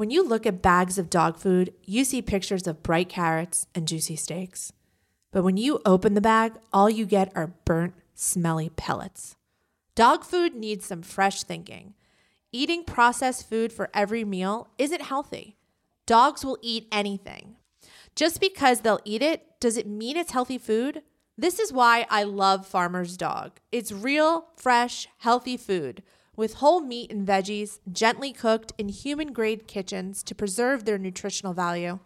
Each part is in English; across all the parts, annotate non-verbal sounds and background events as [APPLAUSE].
When you look at bags of dog food, you see pictures of bright carrots and juicy steaks. But when you open the bag, all you get are burnt, smelly pellets. Dog food needs some fresh thinking. Eating processed food for every meal isn't healthy. Dogs will eat anything. Just because they'll eat it, does it mean it's healthy food? This is why I love Farmer's Dog. It's real, fresh, healthy food with whole meat and veggies, gently cooked in human grade kitchens to preserve their nutritional value.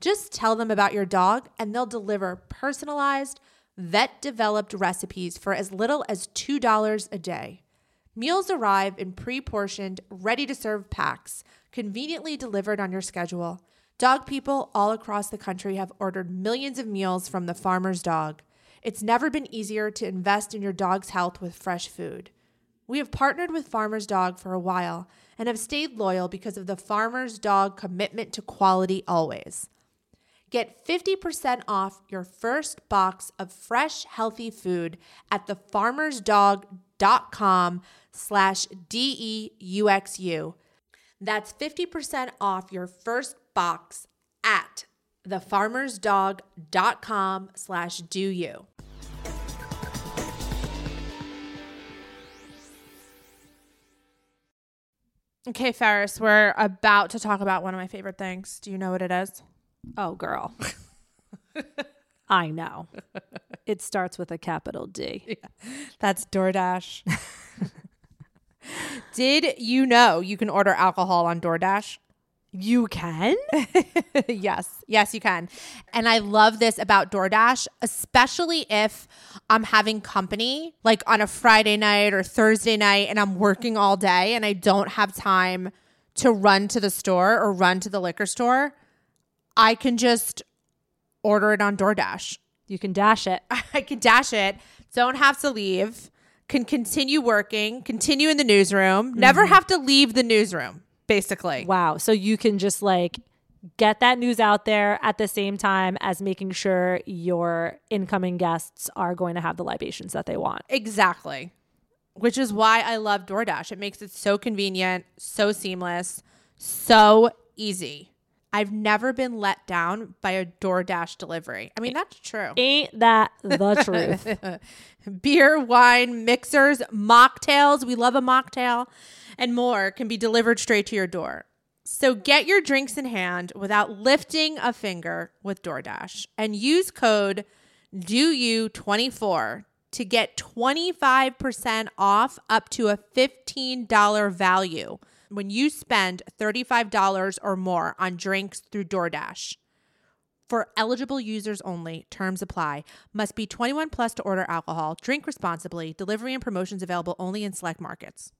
Just tell them about your dog and they'll deliver personalized, vet developed recipes for as little as $2 a day. Meals arrive in pre portioned, ready to serve packs, conveniently delivered on your schedule. Dog people all across the country have ordered millions of meals from the farmer's dog. It's never been easier to invest in your dog's health with fresh food. We have partnered with Farmer's Dog for a while and have stayed loyal because of the Farmer's Dog commitment to quality always. Get 50% off your first box of fresh, healthy food at thefarmersdog.com slash D-E-U-X-U. That's 50% off your first box at thefarmersdog.com slash do you. Okay, Ferris, we're about to talk about one of my favorite things. Do you know what it is? Oh, girl. [LAUGHS] I know. It starts with a capital D. [LAUGHS] That's DoorDash. [LAUGHS] Did you know you can order alcohol on DoorDash? You can? [LAUGHS] yes, yes, you can. And I love this about DoorDash, especially if I'm having company, like on a Friday night or Thursday night, and I'm working all day and I don't have time to run to the store or run to the liquor store. I can just order it on DoorDash. You can dash it. [LAUGHS] I can dash it, don't have to leave, can continue working, continue in the newsroom, never mm-hmm. have to leave the newsroom, basically. Wow. So you can just like get that news out there at the same time as making sure your incoming guests are going to have the libations that they want. Exactly. Which is why I love DoorDash. It makes it so convenient, so seamless, so easy. I've never been let down by a DoorDash delivery. I mean, that's true. Ain't that the [LAUGHS] truth? Beer, wine, mixers, mocktails, we love a mocktail, and more can be delivered straight to your door. So get your drinks in hand without lifting a finger with DoorDash and use code DOYOU24 to get 25% off up to a $15 value when you spend $35 or more on drinks through DoorDash. For eligible users only, terms apply. Must be 21 plus to order alcohol. Drink responsibly. Delivery and promotions available only in select markets.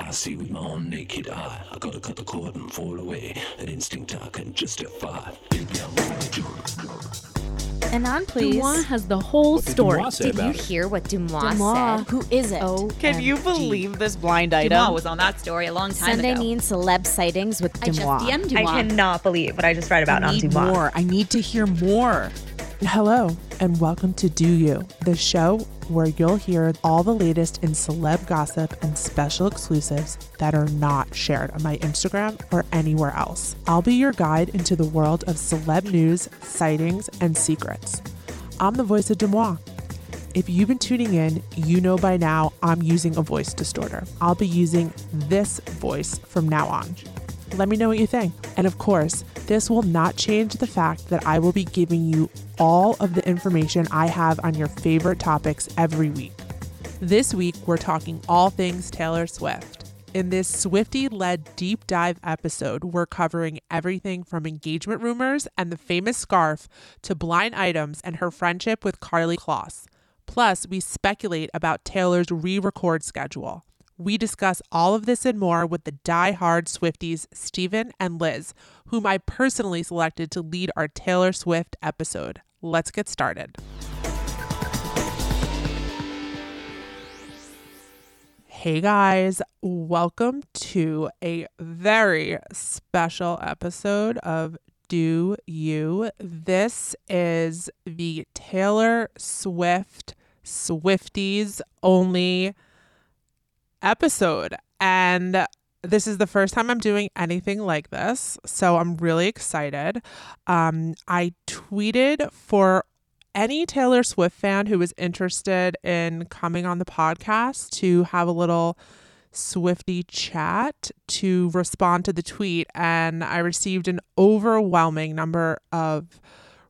I see with my own naked eye. I gotta cut the cord and fall away. An instinct I can justify. Baby, I'm. Anon, please. Deuxmoi has the whole What did story. Deuxmoi say Did you about it? hear what Deuxmoi, Deuxmoi. said? Who is it? Oh, Can you believe this blind Deuxmoi item? was on that story a long time Sunday ago. means celeb sightings with I just Deuxmoi. DM'd I cannot believe what I just read about I on need Deuxmoi. more. I need to hear more. Hello, and welcome to Deux U, the show where you'll hear all the latest in celeb gossip and special exclusives that are not shared on my Instagram or anywhere else. I'll be your guide into the world of celeb news, sightings, and secrets. I'm the voice of Deuxmoi. If you've been tuning in, you know by now I'm using a voice distorter. I'll be using this voice from now on. Let me know what you think. And of course, this will not change the fact that I will be giving you all of the information I have on your favorite topics every week. This week, we're talking all things Taylor Swift. In this Swiftie led deep dive episode, we're covering everything from engagement rumors and the famous scarf to blind items and her friendship with Karlie Kloss. Plus, we speculate about Taylor's re record schedule. We discuss all of this and more with the die-hard Swifties, Steven and Liz, whom I personally selected to lead our Taylor Swift episode. Let's get started. Hey guys, welcome to a very special episode of Deux U. This is the Taylor Swift Swifties only episode. And this is the first time I'm doing anything like this. So I'm really excited. Um, I tweeted for any Taylor Swift fan who was interested in coming on the podcast to have a little Swiftie chat to respond to the tweet. And I received an overwhelming number of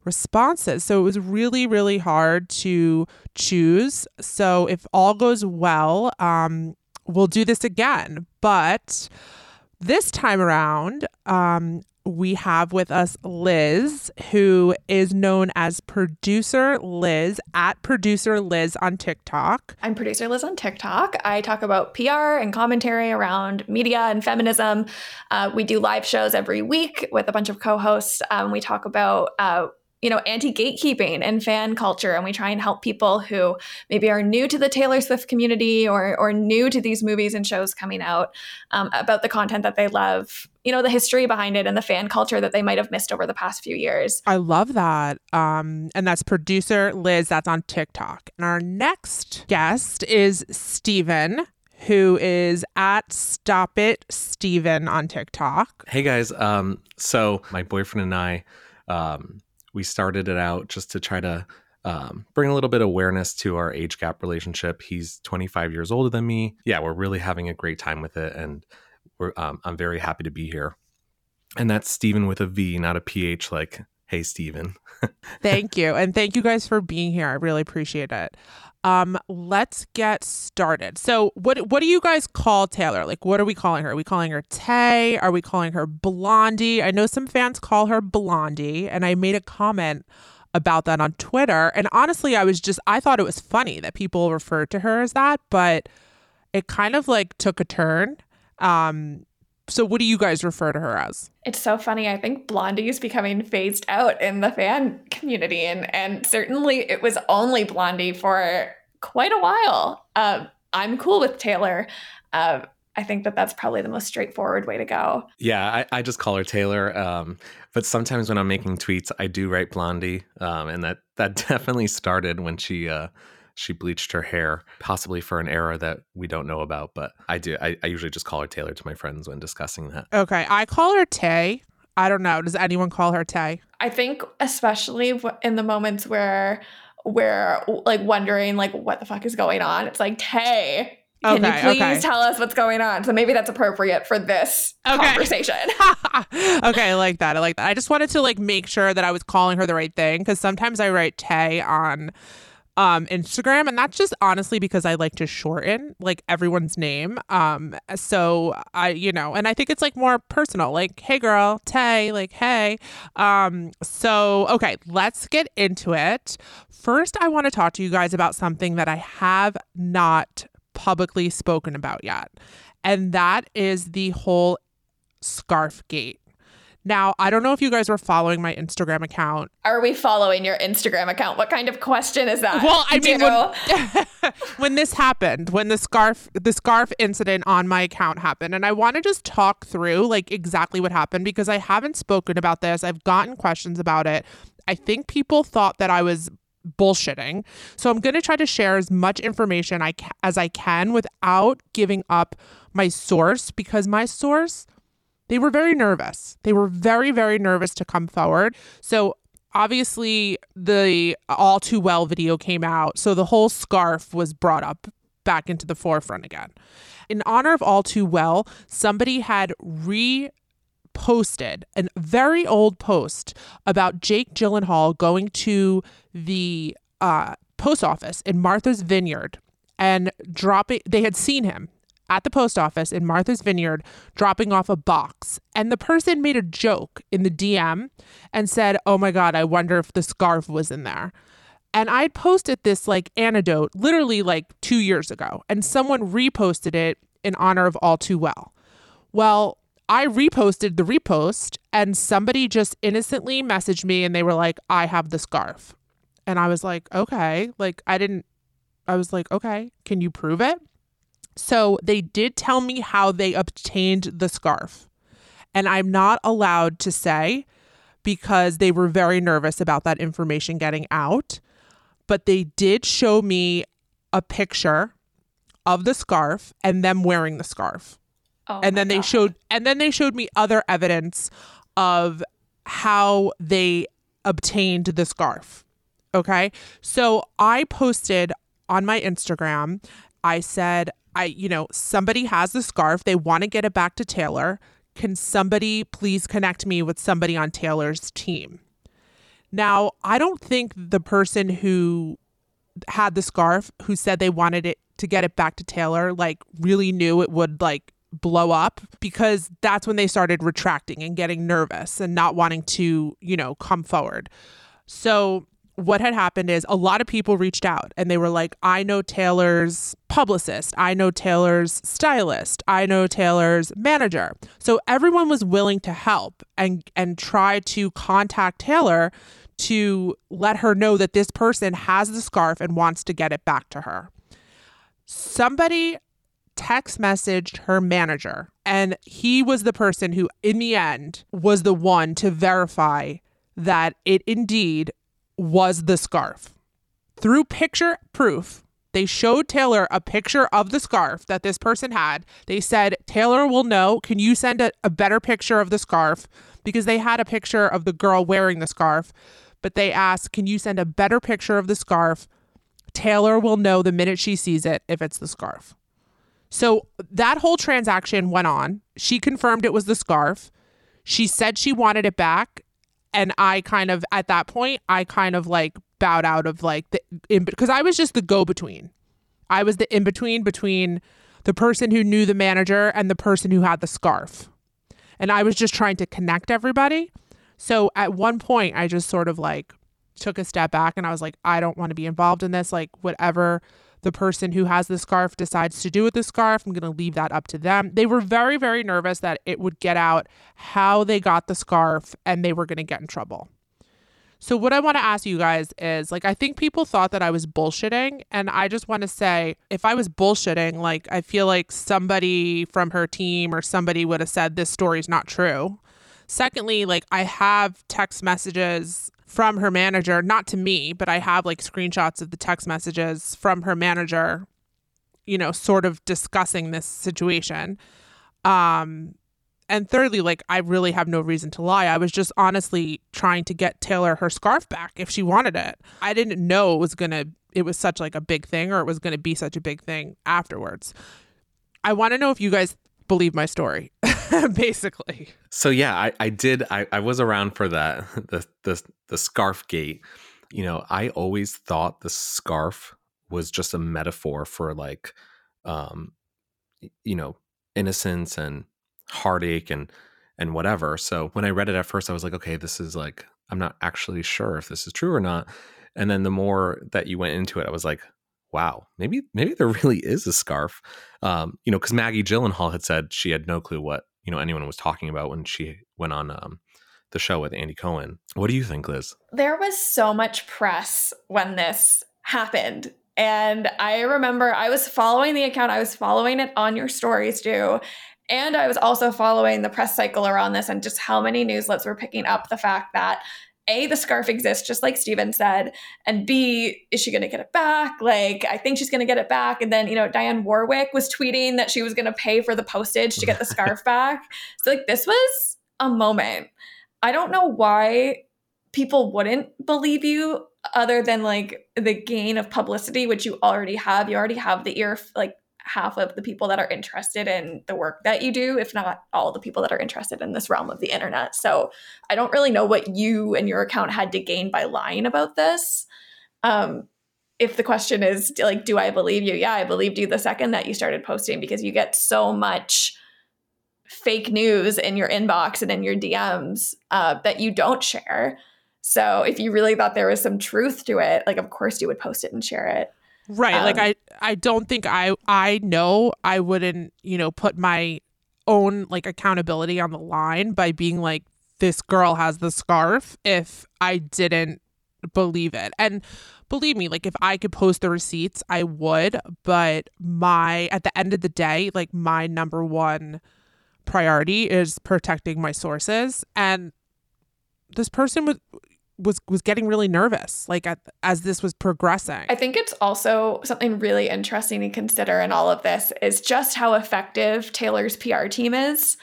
responses. So it was really, really hard to choose. So if all goes well, um, we'll do this again. But this time around, um, we have with us Liz, who is known as Producer Liz at Producer Liz on TikTok. I'm producer Liz on TikTok. I talk about PR and commentary around media and feminism. Uh, we do live shows every week with a bunch of co-hosts. Um, we talk about uh, you know, anti gatekeeping and fan culture. And we try and help people who maybe are new to the Taylor Swift community or, or new to these movies and shows coming out um, about the content that they love, you know, the history behind it and the fan culture that they might have missed over the past few years. I love that. Um, and that's producer Liz, that's on TikTok. And our next guest is Steven who is at Stop It Steven on TikTok. Hey guys, um, so my boyfriend and I, um, we started it out just to try to um, bring a little bit of awareness to our age gap relationship. He's 25 years older than me. Yeah, we're really having a great time with it, and we're um, I'm very happy to be here. And that's Stephen with a V, not a PH. Like, hey, Stephen. [LAUGHS] thank you, and thank you guys for being here. I really appreciate it. Um, let's get started. So, what what do you guys call Taylor? Like, what are we calling her? Are we calling her Tay? Are we calling her Blondie? I know some fans call her Blondie, and I made a comment about that on Twitter. And honestly, I was just I thought it was funny that people referred to her as that, but it kind of like took a turn. Um, so what do you guys refer to her as? It's so funny. I think Blondie is becoming phased out in the fan community, and and certainly it was only Blondie for quite a while. Uh, I'm cool with Taylor. Uh, I think that that's probably the most straightforward way to go. Yeah, I, I just call her Taylor. Um, but sometimes when I'm making tweets, I do write Blondie, um, and that that [LAUGHS] definitely started when she uh, she bleached her hair, possibly for an era that we don't know about. But I do. I, I usually just call her Taylor to my friends when discussing that. Okay, I call her Tay. I don't know. Does anyone call her Tay? I think especially in the moments where we're like wondering like what the fuck is going on. It's like Tay. Can okay, you please okay. tell us what's going on? So maybe that's appropriate for this okay. conversation. [LAUGHS] okay, I like that. I like that. I just wanted to like make sure that I was calling her the right thing because sometimes I write Tay on um Instagram and that's just honestly because I like to shorten like everyone's name. Um so I you know, and I think it's like more personal like hey girl, Tay, like hey. Um so okay, let's get into it. First I want to talk to you guys about something that I have not publicly spoken about yet. And that is the whole scarf gate. Now, I don't know if you guys were following my Instagram account. Are we following your Instagram account? What kind of question is that? Well, I mean, when, [LAUGHS] when, this happened, when the scarf the scarf incident on my account happened, and I want to just talk through like exactly what happened because I haven't spoken about this. I've gotten questions about it. I think people thought that I was bullshitting. So I'm going to try to share as much information I ca- as I can without giving up my source because my source they were very nervous. They were very, very nervous to come forward. So obviously, the All Too Well video came out. So the whole scarf was brought up back into the forefront again. In honor of All Too Well, somebody had re posted a very old post about Jake Gyllenhaal going to the uh, post office in Martha's Vineyard and dropping, they had seen him at the post office in Martha's Vineyard dropping off a box. And the person made a joke in the DM and said, Oh my God, I wonder if the scarf was in there. And I posted this like anecdote literally like two years ago, and someone reposted it in honor of All Too Well. Well, I reposted the repost, and somebody just innocently messaged me and they were like, I have the scarf. And I was like, okay. Like, I didn't, I was like, okay, can you prove it? So they did tell me how they obtained the scarf. And I'm not allowed to say because they were very nervous about that information getting out. but they did show me a picture of the scarf and them wearing the scarf. Oh and then they God. showed and then they showed me other evidence of how they obtained the scarf. Okay? So I posted on my Instagram, I said, I, you know, somebody has the scarf. They want to get it back to Taylor. Can somebody please connect me with somebody on Taylor's team? Now, I don't think the person who had the scarf who said they wanted it to get it back to Taylor like really knew it would like blow up because that's when they started retracting and getting nervous and not wanting to, you know, come forward. So what had happened is a lot of people reached out and they were like, I know Taylor's publicist, I know Taylor's stylist, I know Taylor's manager. So everyone was willing to help and and try to contact Taylor to let her know that this person has the scarf and wants to get it back to her. Somebody text messaged her manager, and he was the person who, in the end, was the one to verify that it indeed was the scarf. Through picture proof, they showed Taylor a picture of the scarf that this person had. They said, Taylor will know. Can you send a, a better picture of the scarf? Because they had a picture of the girl wearing the scarf, but they asked, Can you send a better picture of the scarf? Taylor will know the minute she sees it if it's the scarf. So that whole transaction went on. She confirmed it was the scarf. She said she wanted it back. And I kind of, at that point, I kind of like bowed out of like the, because I was just the go between. I was the in between between the person who knew the manager and the person who had the scarf. And I was just trying to connect everybody. So at one point, I just sort of like took a step back and I was like, I don't want to be involved in this. Like, whatever the person who has the scarf decides to do with the scarf, I'm going to leave that up to them. They were very, very nervous that it would get out how they got the scarf and they were going to get in trouble. So, what I want to ask you guys is like, I think people thought that I was bullshitting. And I just want to say, if I was bullshitting, like, I feel like somebody from her team or somebody would have said this story's not true. Secondly, like, I have text messages from her manager, not to me, but I have like screenshots of the text messages from her manager, you know, sort of discussing this situation. Um, and thirdly, like I really have no reason to lie. I was just honestly trying to get Taylor her scarf back if she wanted it. I didn't know it was gonna it was such like a big thing or it was gonna be such a big thing afterwards. I want to know if you guys believe my story, [LAUGHS] basically. So yeah, I, I did. I, I was around for that the the the scarf gate. You know, I always thought the scarf was just a metaphor for like, um, you know, innocence and heartache and and whatever. So when I read it at first, I was like, okay, this is like I'm not actually sure if this is true or not. And then the more that you went into it, I was like, wow, maybe maybe there [LAUGHS] really is a scarf. Um, you know, because Maggie Gyllenhaal had said she had no clue what you know anyone was talking about when she went on um, the show with Andy Cohen. What do you think, Liz? there was so much press when this happened. And I remember I was following the account, I was following it on your stories too. And I was also following the press cycle around this and just how many newslets were picking up the fact that A, the scarf exists, just like Steven said. And B, is she going to get it back? Like, I think she's going to get it back. And then, you know, Dionne Warwick was tweeting that she was going to pay for the postage to get the scarf [LAUGHS] back. So, like, this was a moment. I don't know why people wouldn't believe you other than like the gain of publicity which you already have you already have the ear like half of the people that are interested in the work that you do if not all the people that are interested in this realm of the internet so i don't really know what you and your account had to gain by lying about this um if the question is like do i believe you yeah i believed you the second that you started posting because you get so much fake news in your inbox and in your dms uh, that you don't share so if you really thought there was some truth to it, like of course you would post it and share it. Right. like Um, I I don't think I I know I wouldn't, you know, put my own like accountability on the line by being like this girl has the scarf if I didn't believe it. And believe me, like if I could post the receipts, I would, but my at the end of the day, like my number one priority is protecting my sources and this person was was was getting really nervous like at, as this was progressing. I think it's also something really interesting to consider in all of this is just how effective Taylor's PR team is.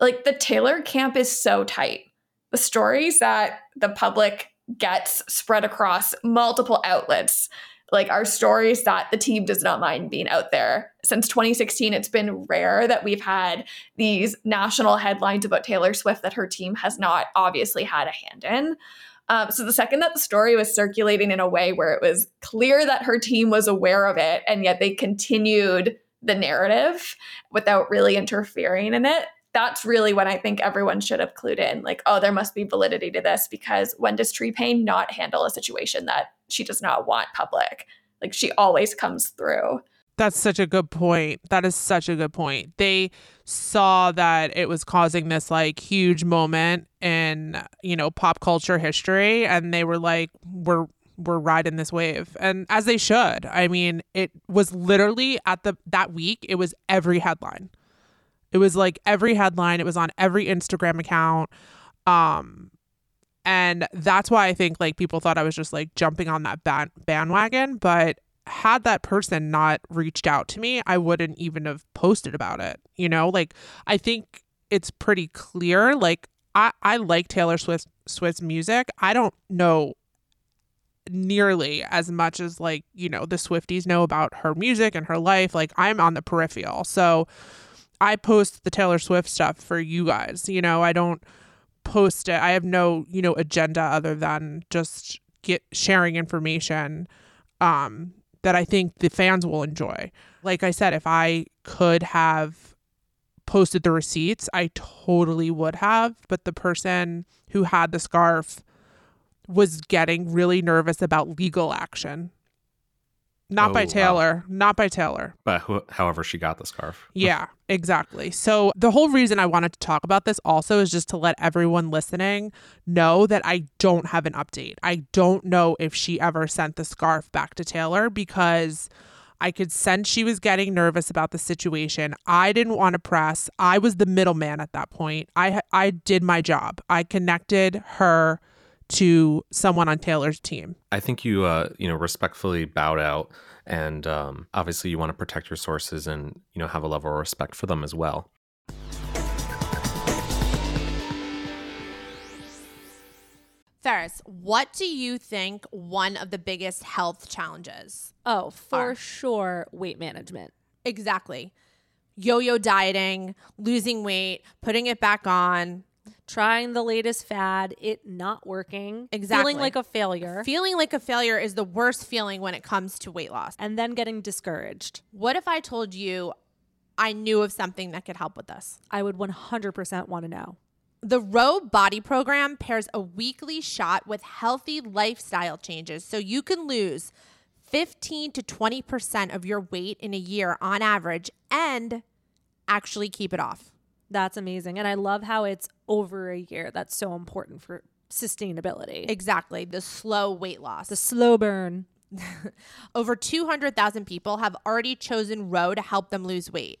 Like the Taylor camp is so tight. The stories that the public gets spread across multiple outlets like are stories that the team does not mind being out there. Since 2016, it's been rare that we've had these national headlines about Taylor Swift that her team has not obviously had a hand in. Um, so the second that the story was circulating in a way where it was clear that her team was aware of it, and yet they continued the narrative without really interfering in it, that's really when I think everyone should have clued in. Like, oh, there must be validity to this because when does Tree Paine not handle a situation that she does not want public? Like she always comes through. That's such a good point. That is such a good point. They saw that it was causing this like huge moment in, you know, pop culture history and they were like we're we're riding this wave. And as they should. I mean, it was literally at the that week it was every headline. It was like every headline, it was on every Instagram account. Um and that's why I think like people thought I was just like jumping on that band- bandwagon, but had that person not reached out to me, I wouldn't even have posted about it. You know, like I think it's pretty clear. Like I, I like Taylor Swift Swift's music. I don't know nearly as much as like, you know, the Swifties know about her music and her life. Like I'm on the peripheral. So I post the Taylor Swift stuff for you guys. You know, I don't post it. I have no, you know, agenda other than just get sharing information um that I think the fans will enjoy. Like I said, if I could have posted the receipts, I totally would have. But the person who had the scarf was getting really nervous about legal action. Not Oh, by wow. Taylor, not by Taylor. But who, however, she got the scarf. [LAUGHS] Yeah, exactly. So the whole reason I wanted to talk about this also is just to let everyone listening know that I don't have an update. I don't know if she ever sent the scarf back to Taylor because I could sense she was getting nervous about the situation. I didn't want to press. I was the middleman at that point. I I did my job. I connected her to someone on Taylor's team. I think you, uh, you know, respectfully bowed out, and um, obviously you want to protect your sources and you know have a level of respect for them as well. Ferris, what do you think one of the biggest health challenges? Oh, for Are. sure, weight management. Exactly. Yo-yo dieting, losing weight, putting it back on, Trying the latest fad, it not working, Exactly. feeling like a failure, feeling like a failure is the worst feeling when it comes to weight loss. and then getting discouraged. What if I told you I knew of something that could help with this? I would 100% want to know. The Ro Body Program pairs a weekly shot with healthy lifestyle changes so you can lose 15 to 20% of your weight in a year on average and actually keep it off. That's amazing. And I love how it's over a year. That's so important for sustainability. Exactly, the slow weight loss. the slow burn. [LAUGHS] Over 200,000 people have already chosen Ro to help them lose weight.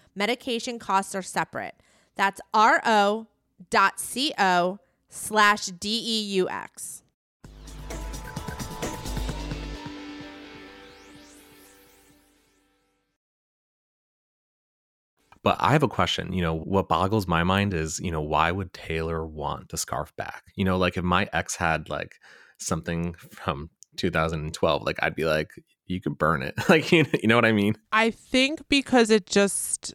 Medication costs are separate. That's ro.co slash D-E-U-X. But I have a question. You know, what boggles my mind is, you know, why would Taylor want the scarf back? You know, like if my ex had like something from 2012, like I'd be like, you could burn it. [LAUGHS] Like you know, you know what I mean? I think because it just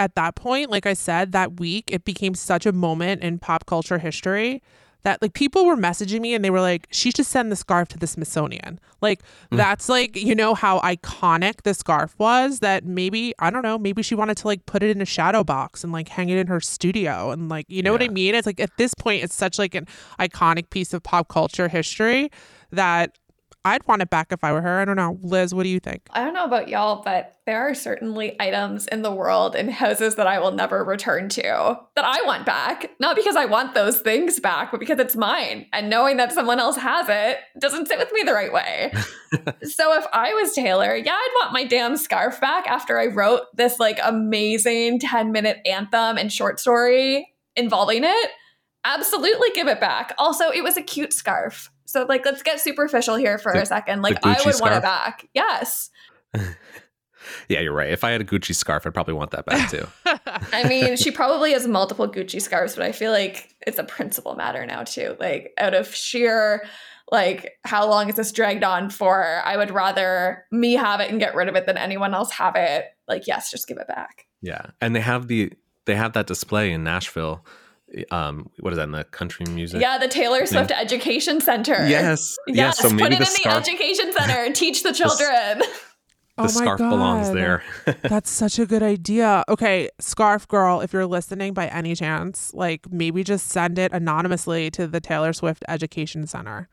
at that point, like I said, that week it became such a moment in pop culture history that like people were messaging me and they were like, she should send the scarf to the Smithsonian. Like Mm. that's like, you know how iconic the scarf was that maybe, I don't know, maybe she wanted to like put it in a shadow box and like hang it in her studio and like you know what I mean? It's like at this point it's such like an iconic piece of pop culture history that I'd want it back if I were her. I don't know. Liz, what do you think? I don't know about y'all, but there are certainly items in the world in houses that I will never return to that I want back. Not because I want those things back, but because it's mine. And knowing that someone else has it doesn't sit with me the right way. [LAUGHS] so if I was Taylor, yeah, I'd want my damn scarf back after I wrote this like amazing 10 minute anthem and short story involving it. Absolutely give it back. Also, it was a cute scarf. So like let's get superficial here for The- a second. Like I Gucci would want it back. Yes. [LAUGHS] Yeah, you're right. If I had a Gucci scarf, I'd probably want that back too. [LAUGHS] I mean, she probably has multiple Gucci scarves, but I feel like it's a principal matter now too. Like out of sheer like how long is this dragged on for? I would rather me have it and get rid of it than anyone else have it. Like yes, just give it back. yeah, and they have the they have that display in Nashville. Um, what is that in the country music? Yeah, the Taylor Swift Education Center. Yes. [LAUGHS] Yes, Yes. So put it the in scarf, the education [LAUGHS] center and teach the children. [LAUGHS] the Oh my scarf belongs there. That's such a good idea. Okay, Scarf Girl, if you're listening by any chance, like maybe just send it anonymously to the Taylor Swift Education Center.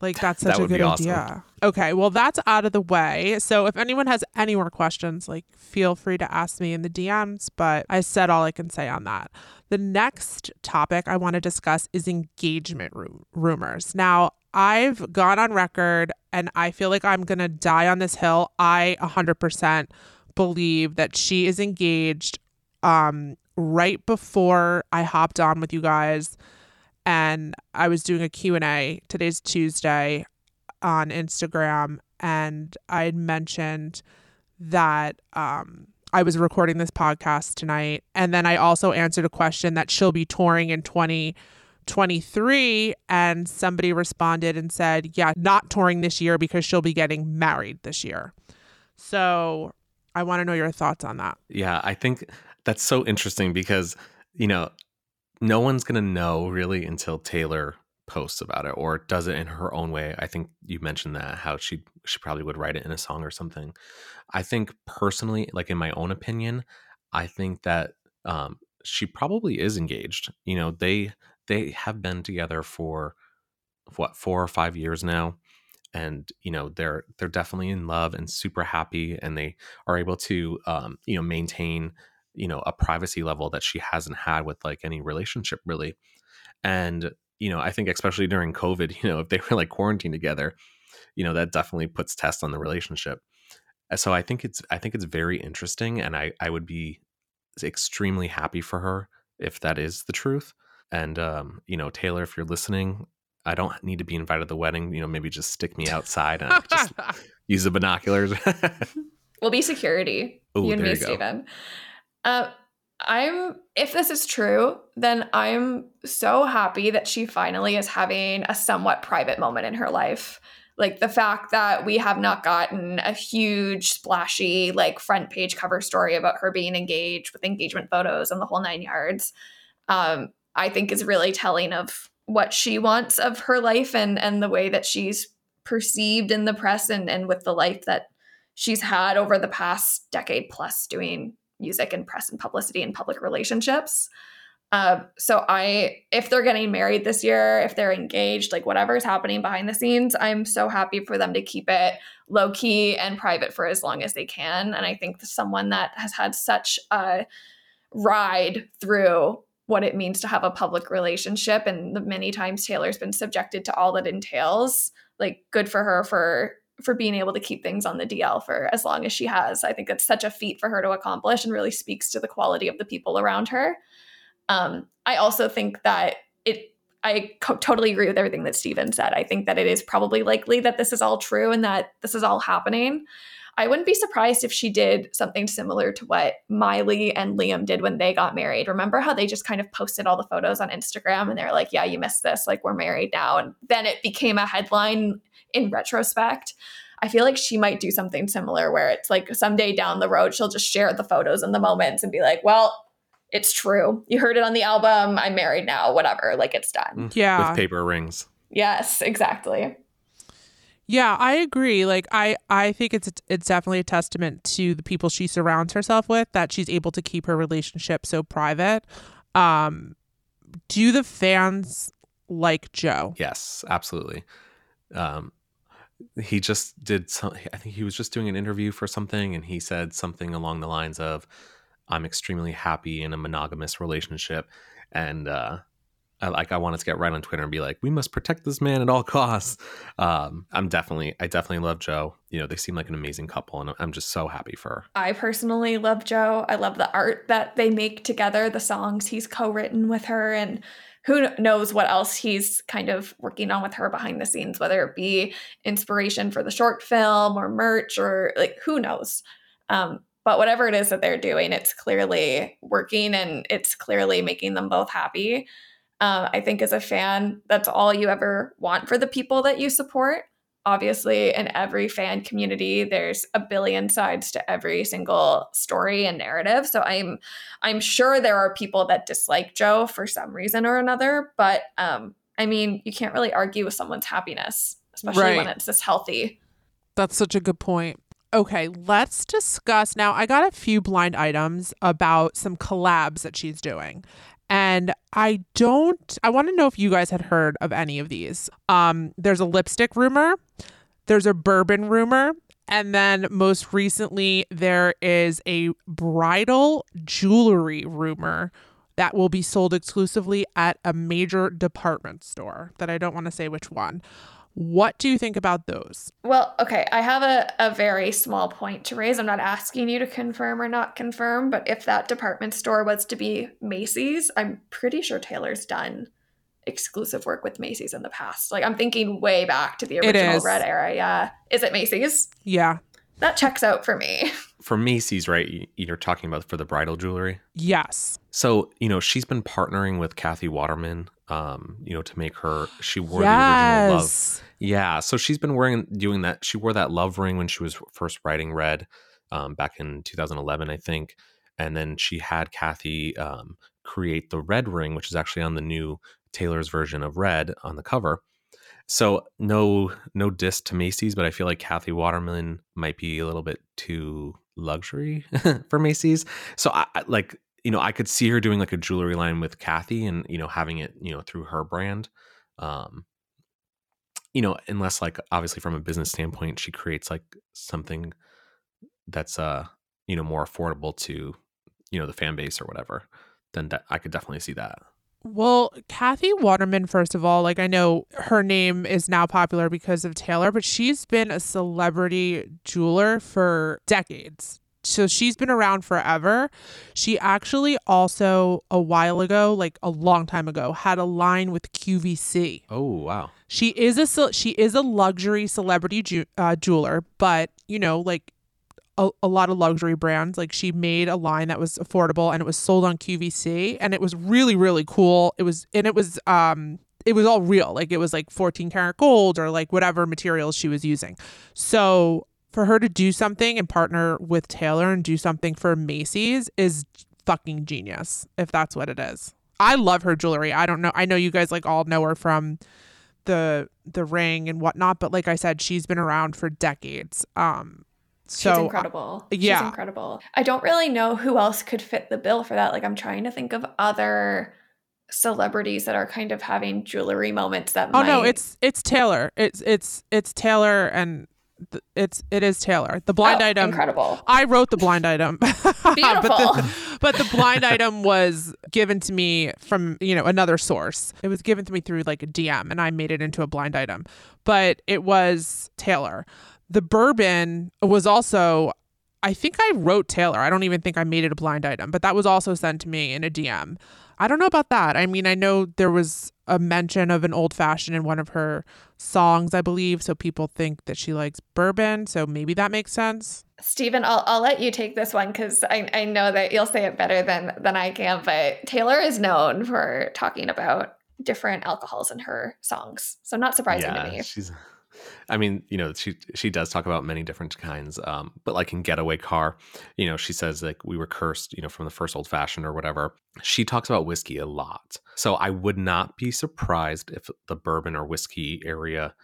Like [LAUGHS] that's That such a good awesome. idea. Okay, well that's out of the way. So if anyone has any more questions, like feel free to ask me in the DMs, but I said all I can say on that. The next topic I want to discuss is engagement ru- rumors. Now, I've gone on record and I feel like I'm going to die on this hill. I 100% believe that she is engaged um right before I hopped on with you guys and I was doing a Q&A. Today's Tuesday on Instagram and I had mentioned that um I was recording this podcast tonight and then I also answered a question that she'll be touring in 2023 and somebody responded and said, "Yeah, not touring this year because she'll be getting married this year." So, I want to know your thoughts on that. Yeah, I think that's so interesting because, you know, no one's going to know really until Taylor posts about it or does it in her own way. I think you mentioned that how she she probably would write it in a song or something. I think personally, like in my own opinion, I think that um she probably is engaged. You know, they they have been together for what, 4 or 5 years now and you know they're they're definitely in love and super happy and they are able to um you know maintain you know a privacy level that she hasn't had with like any relationship really and you know i think especially during covid [LAUGHS] you know if they were like quarantined together you know that definitely puts tests on the relationship so i think it's i think it's very interesting and i i would be extremely happy for her if that is the truth and um you know taylor if you're listening i don't need to be invited to the wedding you know maybe just stick me outside and just [LAUGHS] use the binoculars [LAUGHS] We'll be security. Ooh, you and me, you. Steven. Uh, I'm if this is true, then I'm so happy that she finally is having a somewhat private moment in her life. Like the fact that we have not gotten a huge splashy like front page cover story about her being engaged with engagement photos and the whole nine yards. Um, I think is really telling of what she wants of her life and and the way that she's perceived in the press and and with the life that she's had over the past decade plus doing music and press and publicity and public relationships. Uh, so I, if they're getting married this year, if they're engaged, like whatever's happening behind the scenes, I'm so happy for them to keep it low key and private for as long as they can. And I think someone that has had such a ride through what it means to have a public relationship and the many times Taylor's been subjected to all that entails, like good for her for for being able to keep things on the DL for as long as she has. I think that's such a feat for her to accomplish and really speaks to the quality of the people around her. Um, I also think that it, I co- totally agree with everything that Steven said. I think that it is probably likely that this is all true and that this is all happening. I wouldn't be surprised if she did something similar to what Miley and Liam did when they got married. Remember how they just kind of posted all the photos on Instagram and they're like, yeah, you missed this. Like, we're married now. And then it became a headline in retrospect. I feel like she might do something similar where it's like someday down the road, she'll just share the photos and the moments and be like, well, it's true. You heard it on the album. I'm married now, whatever. Like, it's done. Mm-hmm. Yeah. With paper rings. Yes, exactly. Yeah, I agree. Like I I think it's it's definitely a testament to the people she surrounds herself with that she's able to keep her relationship so private. Um do the fans like Joe? Yes, absolutely. Um, he just did some. I think he was just doing an interview for something, and he said something along the lines of, "I'm extremely happy in a monogamous relationship," and uh, I, like I wanted to get right on Twitter and be like, "We must protect this man at all costs." Um, I'm definitely, I definitely love Joe. You know, they seem like an amazing couple, and I'm just so happy for her. I personally love Joe. I love the art that they make together, the songs he's co written with her, and who knows what else he's kind of working on with her behind the scenes, whether it be inspiration for the short film or merch or like who knows. Um, but whatever it is that they're doing, it's clearly working and it's clearly making them both happy. Um, I think as a fan, that's all you ever want for the people that you support. Obviously, in every fan community, there's a billion sides to every single story and narrative. So I'm, I'm sure there are people that dislike Joe for some reason or another. But um, I mean, you can't really argue with someone's happiness, especially Right. when it's this healthy. That's such a good point. Okay, let's discuss now. I got a few blind items about some collabs that she's doing. And I don't I want to know if you guys had heard of any of these. Um there's a lipstick rumor, there's a bourbon rumor, and then most recently there is a bridal jewelry rumor that will be sold exclusively at a major department store that I don't want to say which one. What do you think about those? Well, okay, I have a, a very small point to raise. I'm not asking you to confirm or not confirm, but if that department store was to be Macy's, I'm pretty sure Taylor's done exclusive work with Macy's in the past. Like I'm thinking way back to the original. Red era. Yeah. Is it Macy's? Yeah. That checks out for me. [LAUGHS] For Macy's, right? You're talking about for the bridal jewelry. Yes. So, you know, she's been partnering with Cathy Waterman, um, you know, to make her she wore the original love. Yeah, so she's been wearing doing that. She wore that love ring when she was first writing Red, um, back in 2011, I think, and then she had Cathy um, create the red ring, which is actually on the new Taylor's version of Red on the cover. So no no diss to Macy's, but I feel like Cathy Waterman might be a little bit too luxury [LAUGHS] for Macy's. So I- like you know I could see her doing like a jewelry line with Cathy and you know having it you know through her brand. Um, you know, unless like obviously from a business standpoint, she creates like something that's uh you know more affordable to you know the fan base or whatever. Then that I could definitely see that. Well, Cathy Waterman, first of all, like I know her name is now popular because of Taylor, but she's been a celebrity jeweler for decades. So she's been around forever. She actually also, a while ago, like a long time ago, had a line with QVC. Oh wow. She is a she is a luxury celebrity ju- uh, jeweler, but you know, like a, a lot of luxury brands, like she made a line that was affordable and it was sold on QVC, and it was really really cool. It was and it was um it was all real, like it was like 14 karat gold or like whatever materials she was using. So for her to do something and partner with Taylor and do something for Macy's is fucking genius, if that's what it is. I love her jewelry. I don't know. I know you guys like all know her from the the ring and whatnot, but like I said, she's been around for decades. Um so She's incredible. yeah. She's incredible. I don't really know who else could fit the bill for that. Like I'm trying to think of other celebrities that are kind of having jewelry moments that Oh no, might- it's it's Taylor. It's it's it's Taylor and it's it is Taylor. The blind Oh, item incredible. I wrote the blind item. [LAUGHS] but, the, but the blind item was given to me from, you know, another source. It was given to me through like a DM and I made it into a blind item. But it was Taylor. The bourbon was also I think I wrote Taylor. I don't even think I made it a blind item, but that was also sent to me in a DM. I don't know about that. I mean, I know there was a mention of an old fashioned in one of her songs, I believe. So people think that she likes bourbon. So maybe that makes sense. Stephen, I'll, I'll let you take this one because I, I know that you'll say it better than, than I can. But Taylor is known for talking about different alcohols in her songs. So not surprising to me. She's I mean, you know, she she does talk about many different kinds, um, but like in Getaway Car, you know, she says like we were cursed, you know, from the first old fashioned or whatever. She talks about whiskey a lot, so I would not be surprised if the bourbon or whiskey area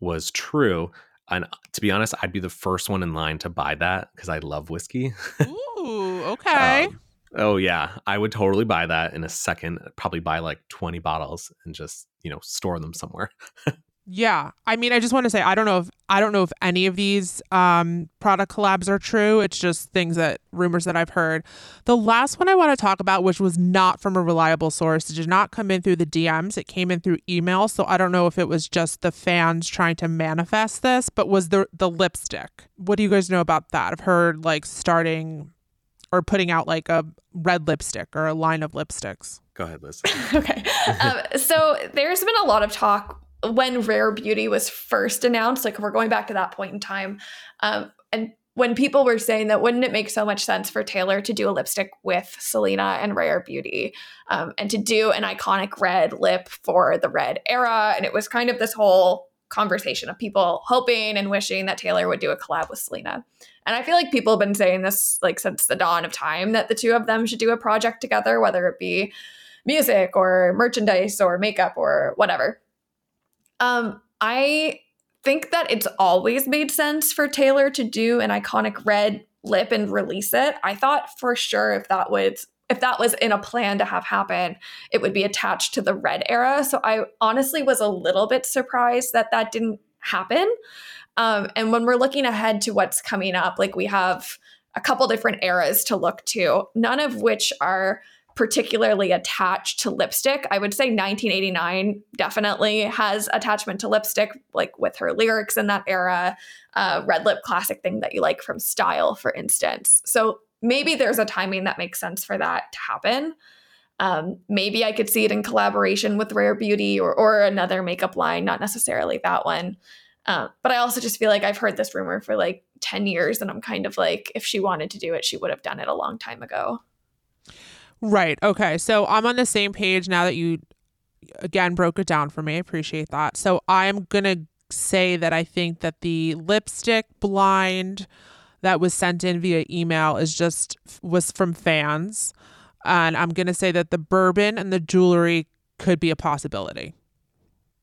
was true. And to be honest, I'd be the first one in line to buy that because I love whiskey. Ooh, [LAUGHS] okay. Um, oh yeah, I would totally buy that in a second. Probably buy like twenty bottles and just you know store them somewhere. [LAUGHS] Yeah. I mean, I just want to say I don't know if I don't know if any of these um product collabs are true. It's just things that rumors that I've heard. The last one I want to talk about which was not from a reliable source, it did not come in through the DMs. It came in through email, so I don't know if it was just the fans trying to manifest this, but was the the lipstick. What do you guys know about that? I've heard like starting or putting out like a red lipstick or a line of lipsticks. Go ahead, Liz. [LAUGHS] okay. Um, so there's been a lot of talk when Rare Beauty was first announced, like we're going back to that point in time, um, and when people were saying that wouldn't it make so much sense for Taylor to do a lipstick with Selena and Rare Beauty um, and to do an iconic red lip for the red era? And it was kind of this whole conversation of people hoping and wishing that Taylor would do a collab with Selena. And I feel like people have been saying this like since the dawn of time that the two of them should do a project together, whether it be music or merchandise or makeup or whatever. Um, I think that it's always made sense for Taylor to do an iconic red lip and release it. I thought for sure if that was if that was in a plan to have happen, it would be attached to the red era. So I honestly was a little bit surprised that that didn't happen. Um, and when we're looking ahead to what's coming up, like we have a couple different eras to look to, none of which are particularly attached to lipstick. I would say 1989 definitely has attachment to lipstick, like with her lyrics in that era, uh, red lip classic thing that you like from Style, for instance. So maybe there's a timing that makes sense for that to happen. Um, maybe I could see it in collaboration with Rare Beauty or, or another makeup line, not necessarily that one. Uh, but I also just feel like I've heard this rumor for like 10 years, and I'm kind of like, if she wanted to do it, she would have done it a long time ago. Right. Okay. So I'm on the same page now that you again broke it down for me. I appreciate that. So I'm going to say that I think that the lipstick blind that was sent in via email is just was from fans. And I'm going to say that the bourbon and the jewelry could be a possibility.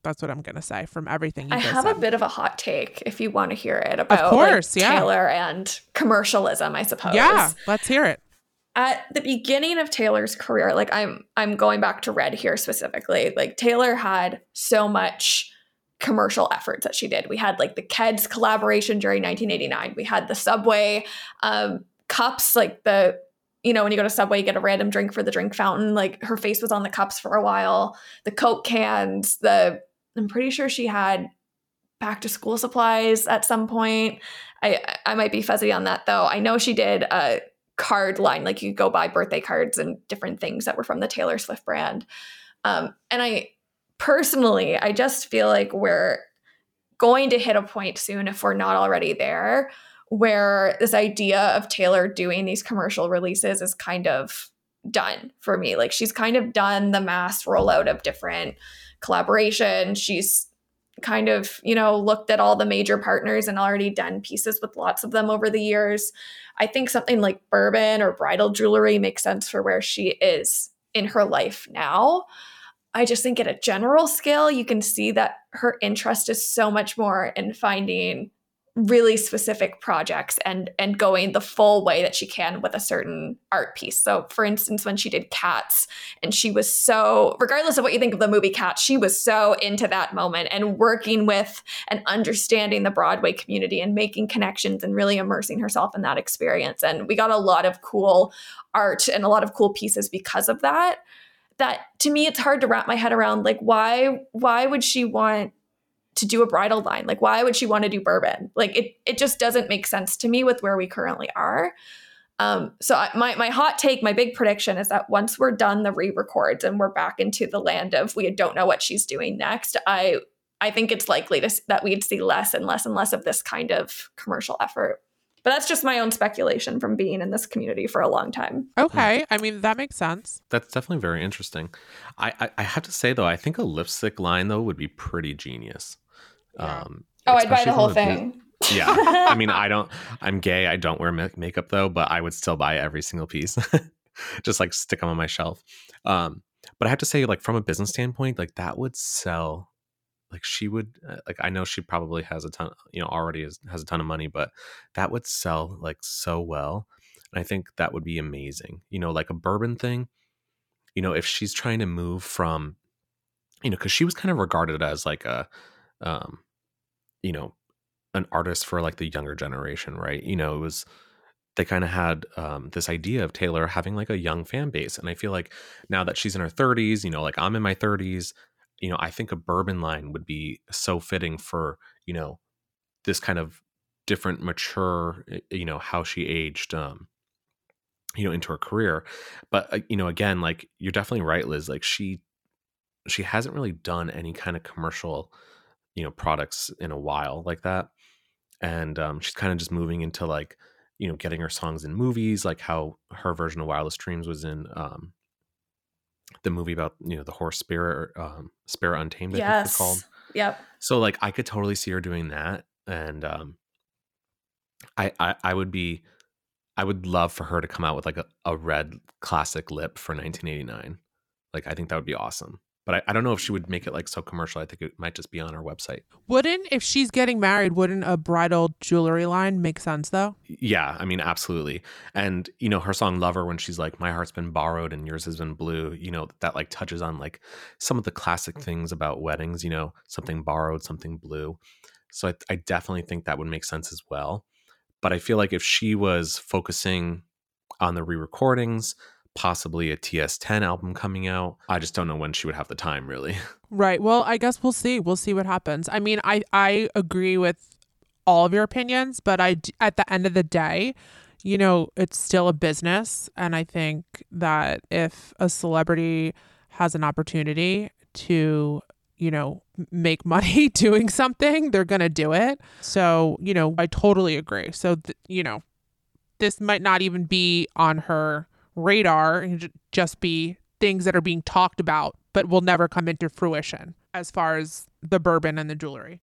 That's what I'm going to say from everything you I have said. a bit of a hot take if you want to hear it about of course, like, yeah. Taylor and commercialism, I suppose. Yeah, let's hear it at the beginning of Taylor's career, like I'm I'm going back to Red here specifically. Like Taylor had so much commercial efforts that she did. We had like the Keds collaboration during 1989. We had the Subway um, cups, like the you know when you go to Subway, you get a random drink for the drink fountain. Like her face was on the cups for a while. The Coke cans. The I'm pretty sure she had back to school supplies at some point. I I might be fuzzy on that though. I know she did. Uh, card line. Like you go buy birthday cards and different things that were from the Taylor Swift brand. Um, and I personally, I just feel like we're going to hit a point soon, if we're not already there, where this idea of Taylor doing these commercial releases is kind of done for me. Like she's kind of done the mass rollout of different collaboration. She's kind of, you know, looked at all the major partners and already done pieces with lots of them over the years. I think something like bourbon or bridal jewelry makes sense for where she is in her life now. I just think at a general scale, you can see that her interest is so much more in finding really specific projects and and going the full way that she can with a certain art piece. So for instance when she did Cats and she was so regardless of what you think of the movie Cats, she was so into that moment and working with and understanding the Broadway community and making connections and really immersing herself in that experience. And we got a lot of cool art and a lot of cool pieces because of that. That to me it's hard to wrap my head around like why why would she want to do a bridal line? Like, why would she want to do bourbon? Like, it it just doesn't make sense to me with where we currently are. Um, so I, my my hot take, my big prediction is that once we're done the re-records and we're back into the land of we don't know what she's doing next, I I think it's likely to, that we'd see less and less and less of this kind of commercial effort. But that's just my own speculation from being in this community for a long time. Okay. I mean, that makes sense. That's definitely very interesting. I, I, I have to say though, I think a lipstick line though would be pretty genius. Um, Oh, I'd buy the whole from a bu- thing. [LAUGHS] yeah i mean i don't i'm gay i don't wear ma- makeup though but i would still buy every single piece [LAUGHS] just like stick them on my shelf um but i have to say like from a business standpoint like that would sell like she would uh, like i know she probably has a ton you know already is, has a ton of money but that would sell like so well and i think that would be amazing you know like a bourbon thing you know if she's trying to move from you know because she was kind of regarded as like a um you know an artist for like the younger generation, right? You know, it was they kind of had um, this idea of Taylor having like a young fan base, and I feel like now that she's in her 30s, you know, like I'm in my 30s, you know, I think a bourbon line would be so fitting for you know this kind of different, mature, eh, you know, how she aged, um, you know, into her career. But uh, you know, again, like you're definitely right, Liz. Like she she hasn't really done any kind of commercial you know products in a while like that and um, she's kind of just moving into like you know getting her songs in movies like how her version of Wildest Dreams was in um, the movie about you know the horse spirit um, spirit untamed i think it's called Yes. Yep. so like i could totally see her doing that and um I, I i would be i would love for her to come out with like a, a red classic lip for 1989 like i think that would be awesome but I, I don't know if she would make it like so commercial i think it might just be on her website Wouldn't, if she's getting married, wouldn't a bridal jewelry line make sense though? Yeah, I mean, absolutely. And, you know, her song Lover, when she's like, My heart's been borrowed and yours has been blue, you know, that like touches on like some of the classic mm. things about weddings, you know, something borrowed, something blue. So I, I definitely think that would make sense as well. But I feel like if she was focusing on the re recordings, possibly a TS10 album coming out, I just don't know when she would have the time really. [LAUGHS] Right. Well, I guess we'll see. We'll see what happens. I mean, I I agree with all of your opinions, but I at the end of the day, you know, it's still a business, and I think that if a celebrity has an opportunity to you know make [LAUGHS] money doing something they're going to do it so you know i totally agree so th- you know this might not even be on her radar and just be things that are being talked about but will never come into fruition as far as the bourbon and the jewelry.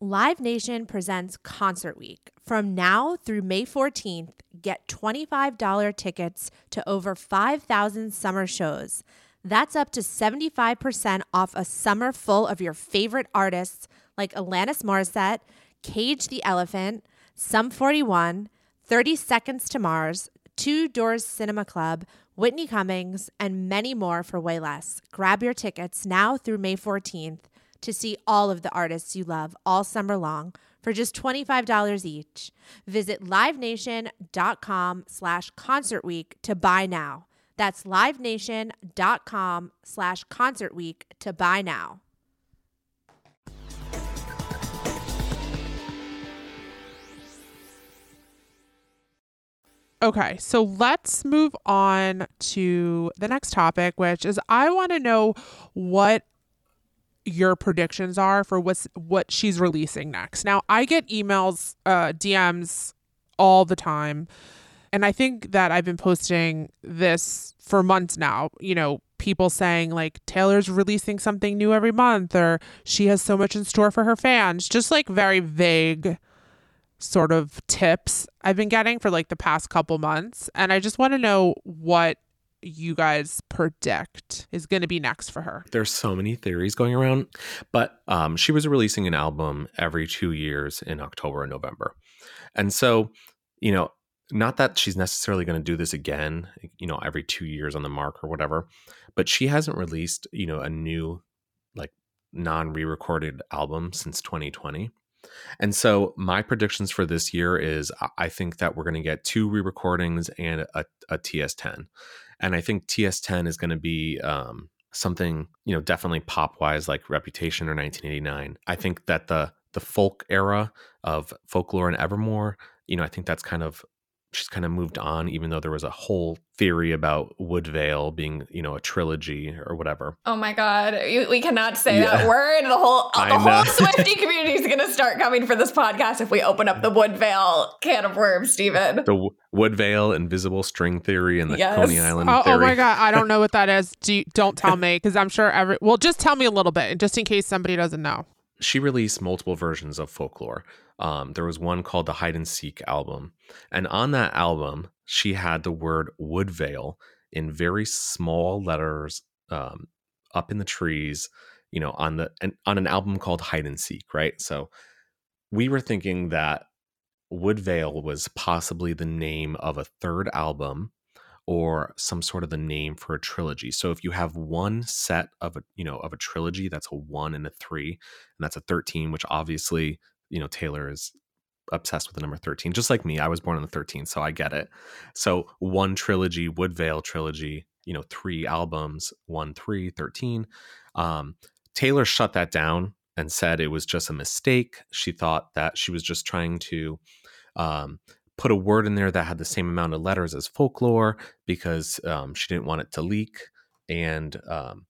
Live Nation presents Concert Week. From now through May 14th, get $25 tickets to over 5,000 summer shows. That's up to 75% off a summer full of your favorite artists like Alanis Morissette, Cage the Elephant, Sum 41, 30 Seconds to Mars, Two Doors Cinema Club, Whitney Cummings, and many more for way less. Grab your tickets now through May 14th to see all of the artists you love all summer long for just $25 each. Visit livenation.com slash concert week to buy now. That's livenation.com slash concert week to buy now. Okay, so let's move on to the next topic, which is I want to know what your predictions are for what's what she's releasing next. Now, I get emails, uh, DMs all the time, and I think that I've been posting this for months now. You know, people saying like Taylor's releasing something new every month, or she has so much in store for her fans. Just like very vague sort of tips I've been getting for like the past couple months. And I just want to know what you guys predict is going to be next for her. There's so many theories going around, but um, she was releasing an album every two years in October and November. And so, you know, not that she's necessarily going to do this again, you know, every two years on the mark or whatever, but she hasn't released, you know, a new, like, non re recorded album since 2020. And so my predictions for this year is I- think that we're going to get two re-recordings and a, a TS10. and I think TS10 is going to be um, something you know definitely pop wise like Reputation or 1989. I think that the the folk era of folklore and Evermore, you know, I think that's kind of she's kind of moved on, even though there was a whole theory about Woodvale being, you know, a trilogy or whatever. Oh my god, we cannot say Yeah. that word. The whole [LAUGHS] I the know. whole [LAUGHS] Swiftie community is going to start coming for this podcast if we open up the Woodvale can of worms, Steven. The W- Woodvale invisible string theory and the Yes. Coney Island Oh, oh theory. oh my god, I don't know what that is. Do you, don't tell [LAUGHS] me because I'm sure every. Well, just tell me a little bit, just in case somebody doesn't know. she released multiple versions of folklore. Um, there was one called the Hide and Seek album, and on that album, she had the word Woodvale in very small letters um, up in the trees. You know, on the and on an album called Hide and Seek, right? So we were thinking that Woodvale was possibly the name of a third album or some sort of the name for a trilogy. So if you have one set of a, you know, of a trilogy, that's a 1 and a 3, and that's a 13, which obviously, you know, Taylor is obsessed with the number 13 just like me. I was born on the 13th, so I get it. So one trilogy, Woodvale trilogy, you know, three albums, 1 3 13. Um Taylor shut that down and said it was just a mistake. She thought that she was just trying to um, put a word in there that had the same amount of letters as folklore because um, she didn't want it to leak. And um,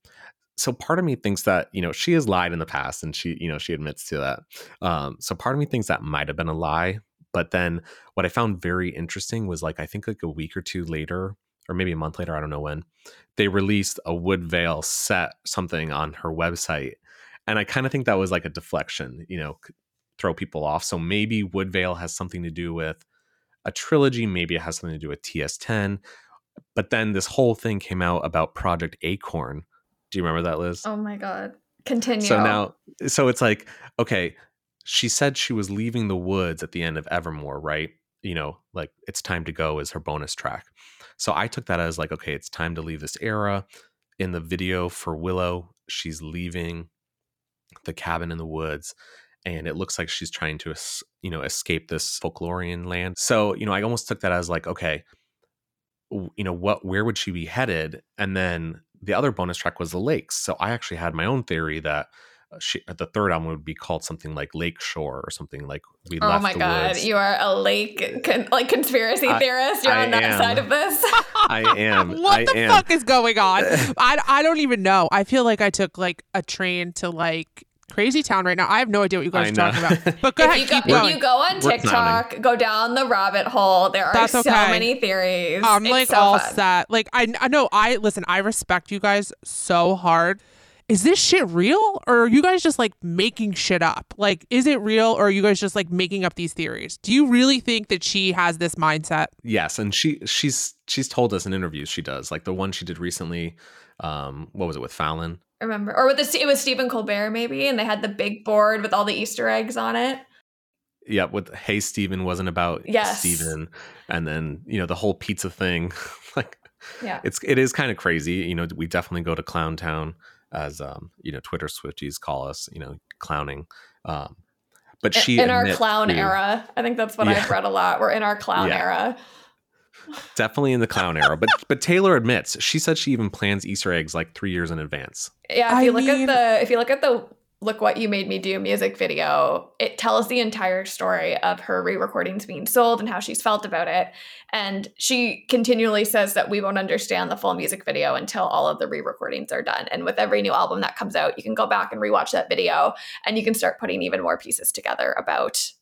so part of me thinks that, you know, she has lied in the past and she, you know, she admits to that. Um, so part of me thinks that might have been a lie. But then what I found very interesting was like, I think like a week or two later, or maybe a month later, I don't know when, they released a Woodvale set something on her website. And I kind of think that was like a deflection, you know, throw people off. So maybe Woodvale has something to do with a trilogy, maybe it has something to do with TS10. But then this whole thing came out about Project Acorn. Do you remember that, Liz? Oh my god. Continue. So now, so it's like, okay, she said she was leaving the woods at the end of Evermore, right? You know, like it's time to go is her bonus track. So I took that as like, okay, it's time to leave this era. In the video for Willow, she's leaving the cabin in the woods and it looks like she's trying to you know escape this folklorian land so you know i almost took that as like okay you know what where would she be headed and then the other bonus track was the lakes so i actually had my own theory that uh, she, the third album would be called something like lake shore or something like we Oh left my the god, woods. you are a lake con- like conspiracy I- theorist. You're I on that side of this. [LAUGHS] i am [LAUGHS] what I the am. fuck is going on? [LAUGHS] I, I don't even know. I feel like I took like a train to like Crazy Town right now. I have no idea what you guys I are know. talking about. [LAUGHS] But go if ahead, you go, keep if going. you go on We're TikTok, go down the rabbit hole. There are That's so okay. many theories. I'm It's like so all fun. set. Like I, I know. I listen. I respect you guys so hard. Is this shit real, or are you guys just like making shit up? Like, is it real, or are you guys just like making up these theories? Do you really think that she has this mindset? yes and she she's she's told us in interviews she does like the one she did recently um what was it with fallon Remember, or with the it was Stephen Colbert maybe, and they had the big board with all the Easter eggs on it. yeah with hey steven wasn't about Yes. steven and then you know the whole pizza thing [LAUGHS] like Yeah. it's it is kind of crazy you know we definitely go to clown town as um you know twitter swifties call us you know clowning um but she in our clown to- era, I think that's what Yeah. I've read a lot. We're in our clown Yeah. era. Definitely in the clown era but [LAUGHS] but taylor admits she said she even plans easter eggs like three years in advance Yeah, if I you look mean- at the if you look at the look what you made me do music video, it tells the entire story of her re-recordings being sold and how she's felt about it. And she continually says that we won't understand the full music video until all of the re-recordings are done. And with every new album that comes out, you can go back and rewatch that video and you can start putting even more pieces together about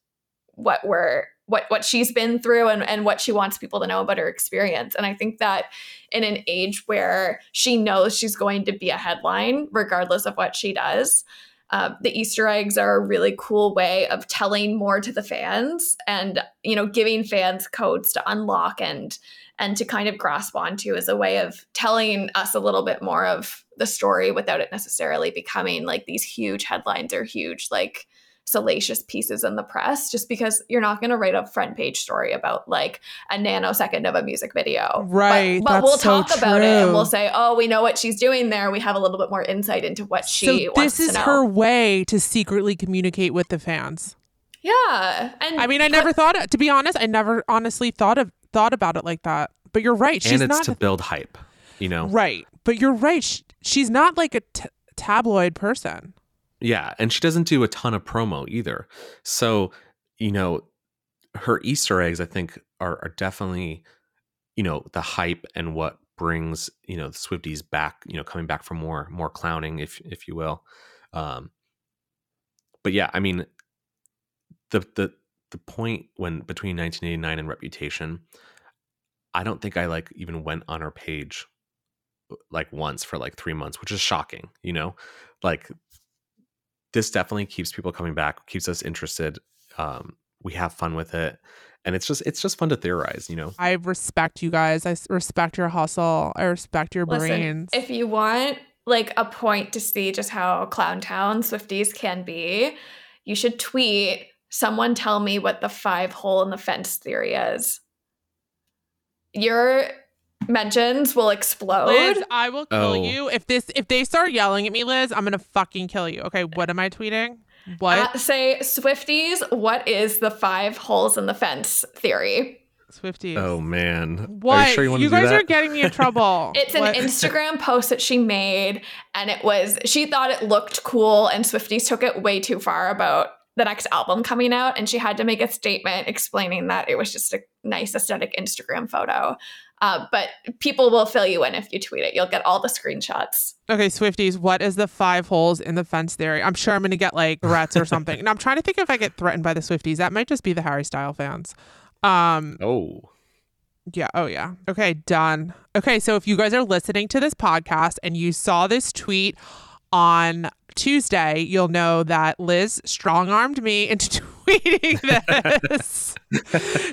what we're what what she's been through and, and what she wants people to know about her experience. And I think that in an age where she knows she's going to be a headline regardless of what she does. Um, the Easter eggs are a really cool way of telling more to the fans and you know giving fans codes to unlock and and to kind of grasp onto as a way of telling us a little bit more of the story without it necessarily becoming like these huge headlines or huge like salacious pieces in the press just because you're not going to write a front page story about like a nanosecond of a music video Right, but, but we'll so talk about it and we'll say oh we know what she's doing there we have a little bit more insight into what she so wants this is to know her way to secretly communicate with the fans. yeah and I mean, I never thought. To be honest, I never honestly thought of thought about it like that. But you're right. She's and it's not. to build hype You know, Right. But you're right. Sh she's not like a t- tabloid person. Yeah, and she doesn't do a ton of promo either. So, you know, her Easter eggs, I think, are, are definitely, you know, the hype and what brings, you know, the Swifties back, you know, coming back for more more clowning, if if you will. Um but yeah, I mean the the the point when between 1989 and Reputation, I don't think I like even went on her page like once for like three months, which is shocking, you know? Like this definitely keeps people coming back, keeps us interested. Um, we have fun with it. And it's just it's just fun to theorize, you know. I respect you guys. I respect your hustle. I respect your Listen, brains. if you want like a point to see just how Clown Town Swifties can be, you should tweet someone tell me what the five hole in the fence theory is. Your mentions will explode. Liz, I will kill Oh. you if this if they start yelling at me, Liz. I'm gonna fucking kill you. Okay, what am I tweeting? What Uh, say Swifties, what is the five holes in the fence theory? Swifties? Oh man. what? Are you sure you want to do guys that? are getting me in trouble. [LAUGHS] It's an What? [LAUGHS] Instagram post that she made, and it was she thought it looked cool, and Swifties took it way too far about the next album coming out, and she had to make a statement explaining that it was just a nice aesthetic Instagram photo. Uh, but people will fill you in if you tweet it. You'll get all the screenshots. Okay, Swifties, what is the five holes in the fence theory? I'm sure I'm going to get like threats or something. and I'm trying to think if I get threatened by the Swifties. That might just be the Harry Style fans. Um, Oh. yeah, oh yeah. Okay, done. Okay, so if you guys are listening to this podcast and you saw this tweet on Tuesday, you'll know that Liz strong armed me into [LAUGHS] tweeting this.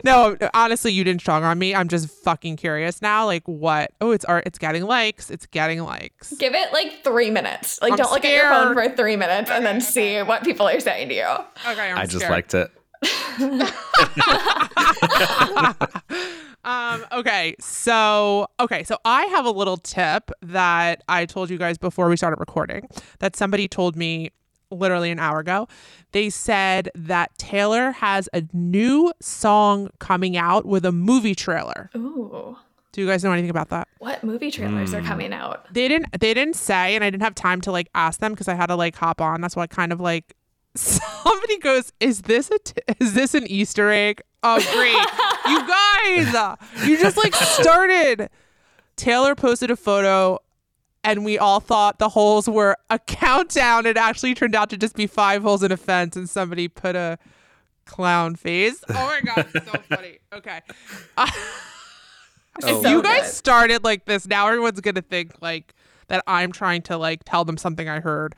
[LAUGHS] no, honestly, you didn't strong arm me. I'm just fucking curious now. Like, what? Oh, it's art. It's getting likes. It's getting likes. Give it like three minutes. Like, I'm don't look at your phone for three minutes and then see what people are saying to you. Okay, I'm i just scared. liked it. [LAUGHS] um okay so okay so i have a little tip that i told you guys before we started recording that somebody told me literally an hour ago. They said that taylor has a new song coming out with a movie trailer. Ooh, do you guys know anything about that? What movie trailers are coming out? they didn't they didn't say and i didn't have time to like ask them because i had to like hop on. That's why I kind of like [LAUGHS] somebody goes is this a t- is this an easter egg oh great you guys you just like started. Taylor posted a photo and we all thought the holes were a countdown. It actually turned out to just be five holes in a fence and somebody put a clown face. [LAUGHS] Oh my god it's so funny. Okay. Uh, Oh. So you guys good. started like this. Now everyone's gonna think like that i'm trying to like tell them something i heard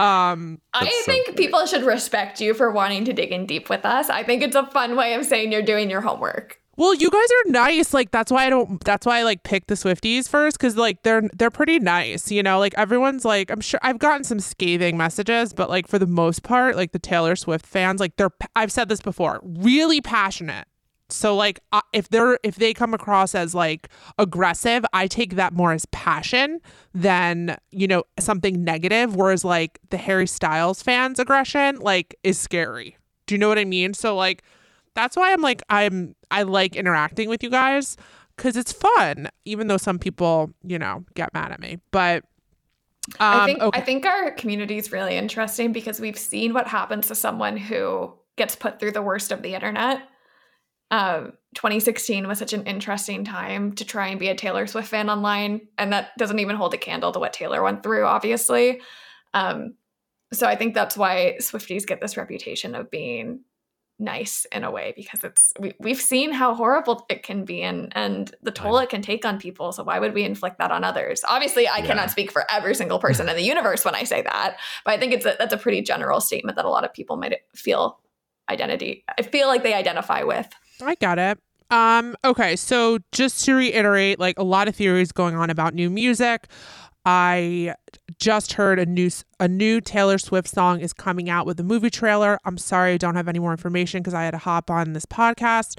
um I so think funny. people should respect you for wanting to dig in deep with us. I think it's a fun way of saying you're doing your homework. well you guys are nice like that's why i don't that's why i like pick the swifties first because like they're they're pretty nice you know like everyone's like i'm sure i've gotten some scathing messages but like for the most part like the taylor swift fans like they're i've said this before really passionate so like uh, if they're if they come across as like aggressive i take that more as passion than you know something negative whereas like the harry styles fans aggression like is scary do you know what i mean so like that's why i'm like i'm i like interacting with you guys because it's fun even though some people you know get mad at me but um, I think okay. I think our community is really interesting because we've seen what happens to someone who gets put through the worst of the internet. Um, 2016 was such an interesting time to try and be a Taylor Swift fan online, and that doesn't even hold a candle to what Taylor went through, obviously. Um, so I think that's why Swifties get this reputation of being nice in a way because it's we, we've seen how horrible it can be and and the toll it can take on people so why would we inflict that on others obviously i Yeah. cannot speak for every single [LAUGHS] person in the universe when i say that but i think it's a, that's a pretty general statement that a lot of people might feel identity i feel like they identify with I got it. Um, okay, so just to reiterate, like a lot of theories going on about new music. I just heard a new a new Taylor Swift song is coming out with a movie trailer. I'm sorry I don't have any more information because I had to hop on this podcast.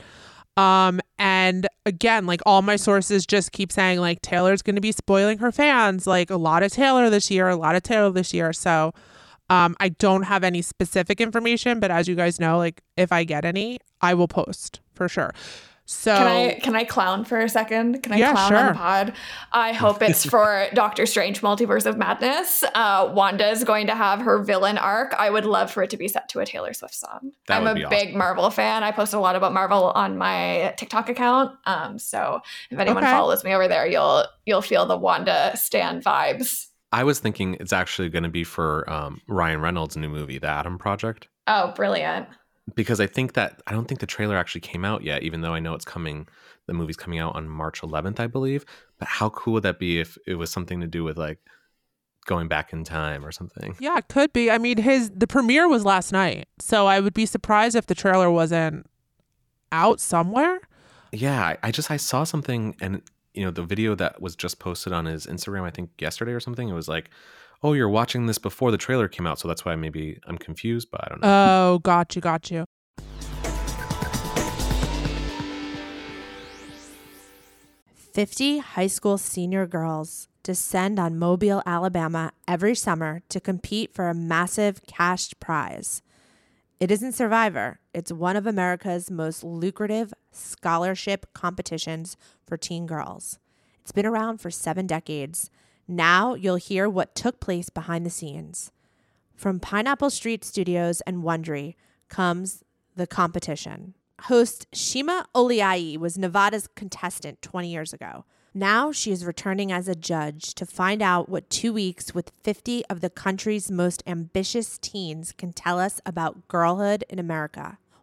Um, and again, like all my sources just keep saying like Taylor's going to be spoiling her fans, like a lot of Taylor this year, a lot of Taylor this year. So, um, I don't have any specific information, but as you guys know, like if I get any, I will post for sure. So Can I can I clown for a second? Can I Yeah, clown on the pod? I hope it's [LAUGHS] for Doctor Strange Multiverse of Madness. Uh, Wanda is going to have her villain arc. I would love for it to be set to a Taylor Swift song. That I'm a big Marvel fan. I post a lot about Marvel on my TikTok account. Um, so if anyone Okay. follows me over there, you'll you'll feel the Wanda stan vibes. I was thinking it's actually going to be for um, Ryan Reynolds' new movie, The Adam Project, Oh, brilliant. Because I think that I don't think the trailer actually came out yet, even though I know it's coming. The movie's coming out on March 11th, I believe. But how cool would that be if it was something to do with like going back in time or something? Yeah, it could be. I mean, his the premiere was last night, so I would be surprised if the trailer wasn't out somewhere. Yeah, I, I just I saw something and you know the video that was just posted on his Instagram I think yesterday or something. It was like, oh, you're watching this before the trailer came out, so that's why maybe I'm confused, but I don't know. Oh, got you, got you. Fifty high school senior girls descend on Mobile, Alabama every summer to compete for a massive cash prize. It isn't Survivor, it's one of America's most lucrative scholarship competitions for teen girls. It's been around for seven decades. Now you'll hear what took place behind the scenes. From Pineapple Street Studios and Wondery comes The Competition. Host Shima Oliai was Nevada's contestant 20 years ago. Now she is returning as a judge to find out what two weeks with 50 of the country's most ambitious teens can tell us about girlhood in America.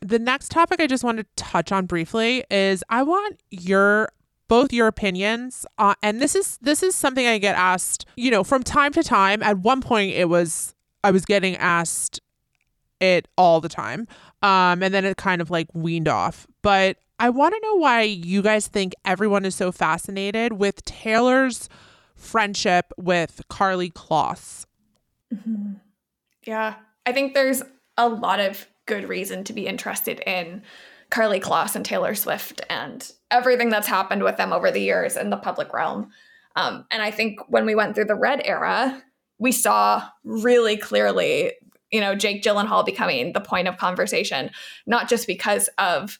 The next topic I just want to touch on briefly is I want your both your opinions uh, and this is this is something I get asked, you know, from time to time. At one point it was I was getting asked it all the time. Um and then it kind of like weaned off. But I want to know why you guys think everyone is so fascinated with Taylor's friendship with Karlie Kloss. Yeah. I think there's a lot of good reason to be interested in Karlie Kloss and Taylor Swift and everything that's happened with them over the years in the public realm. Um, and I think when we went through the Red era, we saw really clearly, you know, Jake Gyllenhaal becoming the point of conversation, not just because of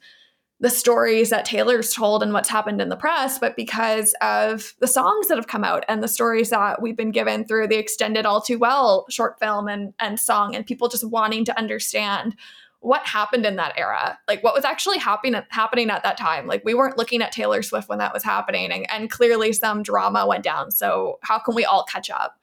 the stories that Taylor's told and what's happened in the press, but because of the songs that have come out and the stories that we've been given through the extended All Too Well short film and, and song, and people just wanting to understand what happened in that era, like what was actually happening happening at that time. Like we weren't looking at Taylor Swift when that was happening, and, and clearly some drama went down. So how can we all catch up?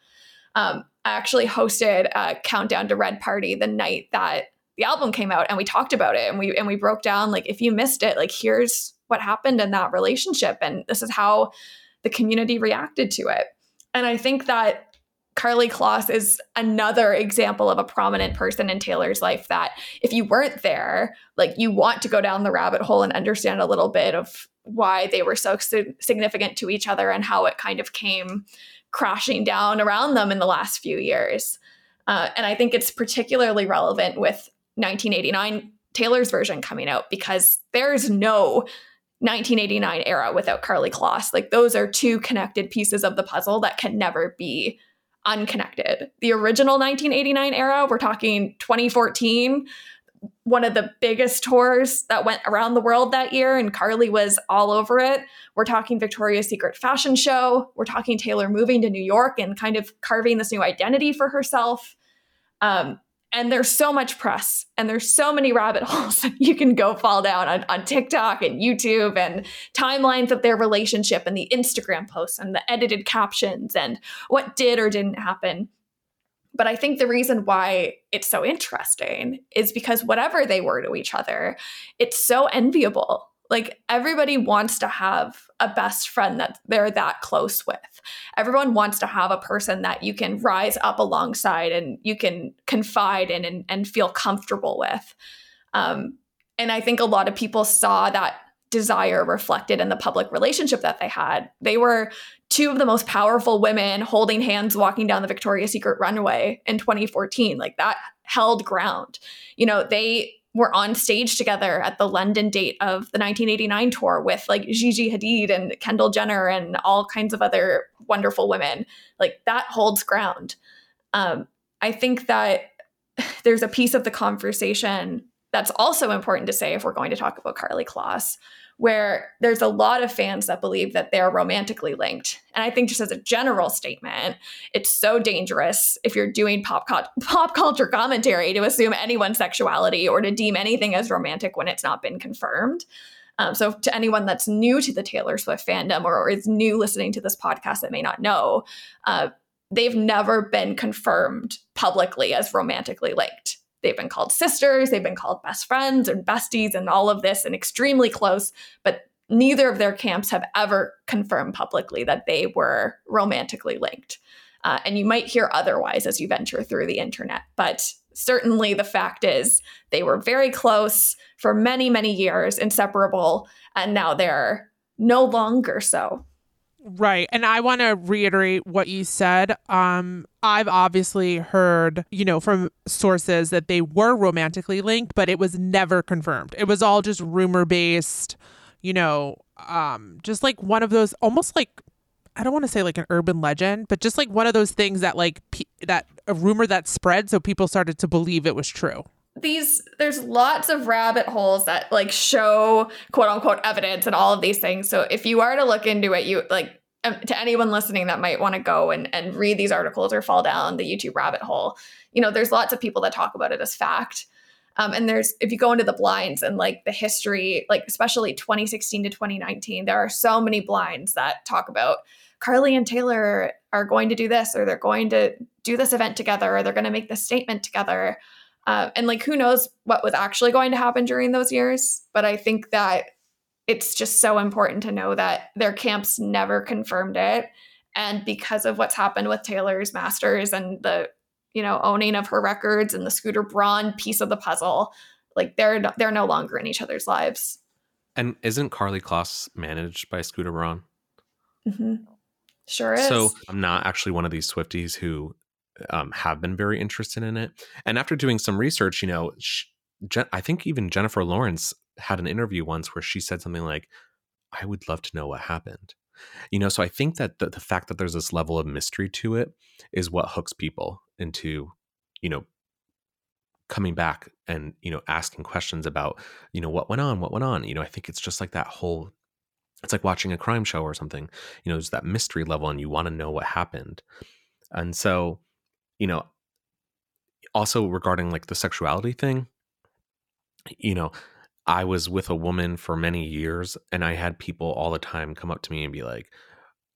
Um, I actually hosted a countdown to Red Party the night that the album came out and we talked about it and we and we broke down like if you missed it like here's what happened in that relationship and this is how the community reacted to it. And i think that karlie kloss is another example of a prominent person in taylor's life that if you weren't there like you want to go down the rabbit hole and understand a little bit of why they were so si- significant to each other and how it kind of came crashing down around them in the last few years. Uh, and i think it's particularly relevant with 1989 Taylor's version coming out because there's no 1989 era without Karlie Kloss. Like those are two connected pieces of the puzzle that can never be unconnected. The original 1989 era, we're talking 2014, one of the biggest tours that went around the world that year, and Karlie was all over it. We're talking Victoria's Secret fashion show. We're talking Taylor moving to New York and kind of carving this new identity for herself. Um, and there's so much press and there's so many rabbit [LAUGHS] holes you can go fall down on, on TikTok and YouTube and timelines of their relationship and the Instagram posts and the edited captions and what did or didn't happen. But I think the reason why it's so interesting is because whatever they were to each other, it's so enviable. Like everybody wants to have a best friend that they're that close with. Everyone wants to have a person that you can rise up alongside and you can confide in and, and feel comfortable with. Um, and I think a lot of people saw that desire reflected in the public relationship that they had. They were two of the most powerful women holding hands walking down the Victoria's Secret runway in 2014. Like that held ground. You know, they were on stage together at the London date of the 1989 tour with like Gigi Hadid and Kendall Jenner and all kinds of other wonderful women. Like that holds ground. Um, I think that [SIGHS] there's a piece of the conversation that's also important to say if we're going to talk about Karlie Kloss, where there's a lot of fans that believe that they're romantically linked. And I think just as a general statement, it's so dangerous if you're doing pop, co- [LAUGHS] pop culture commentary to assume anyone's sexuality or to deem anything as romantic when it's not been confirmed. Um, so, to anyone that's new to the Taylor Swift fandom or, is new listening to this podcast that may not know, uh, they've never been confirmed publicly as romantically linked. They've been called sisters, they've been called best friends and besties and all of this and extremely close, but neither of their camps have ever confirmed publicly that they were romantically linked. Uh, and you might hear otherwise as you venture through the internet, but certainly the fact is they were very close for many, many years, inseparable, and now they're no longer so. Right. And I want to reiterate what you said. Um I've obviously heard, you know, from sources that they were romantically linked, but it was never confirmed. It was all just rumor based, you know, um just like one of those almost like I don't want to say like an urban legend, but just like one of those things that like pe- that a rumor that spread so people started to believe it was true these there's lots of rabbit holes that like show quote unquote evidence and all of these things. So if you are to look into it you like um, to anyone listening that might want to go and, and read these articles or fall down the youtube rabbit hole you know there's lots of people that talk about it as fact. Um, and there's if you go into the blinds and like the history like especially 2016 to 2019 there are so many blinds that talk about Karlie and taylor are going to do this or they're going to do this event together or they're going to make this statement together uh, and like, who knows what was actually going to happen during those years? But I think that it's just so important to know that their camps never confirmed it. And because of what's happened with Taylor's masters and the, you know, owning of her records and the Scooter Braun piece of the puzzle, like they're they're no longer in each other's lives. And isn't Karlie Kloss managed by Scooter Braun? Mm-hmm. Sure is. So I'm not actually one of these Swifties who um, have been very interested in it. And after doing some research, you know, she, I think even Jennifer Lawrence had an interview once where she said something like, I would love to know what happened. You know, so I think that the, the fact that there's this level of mystery to it is what hooks people into, you know, coming back and, you know, asking questions about, you know, what went on, what went on. You know, I think it's just like that whole it's like watching a crime show or something. You know, there's that mystery level and you want to know what happened. And so you know, also regarding like the sexuality thing, you know, I was with a woman for many years and I had people all the time come up to me and be like,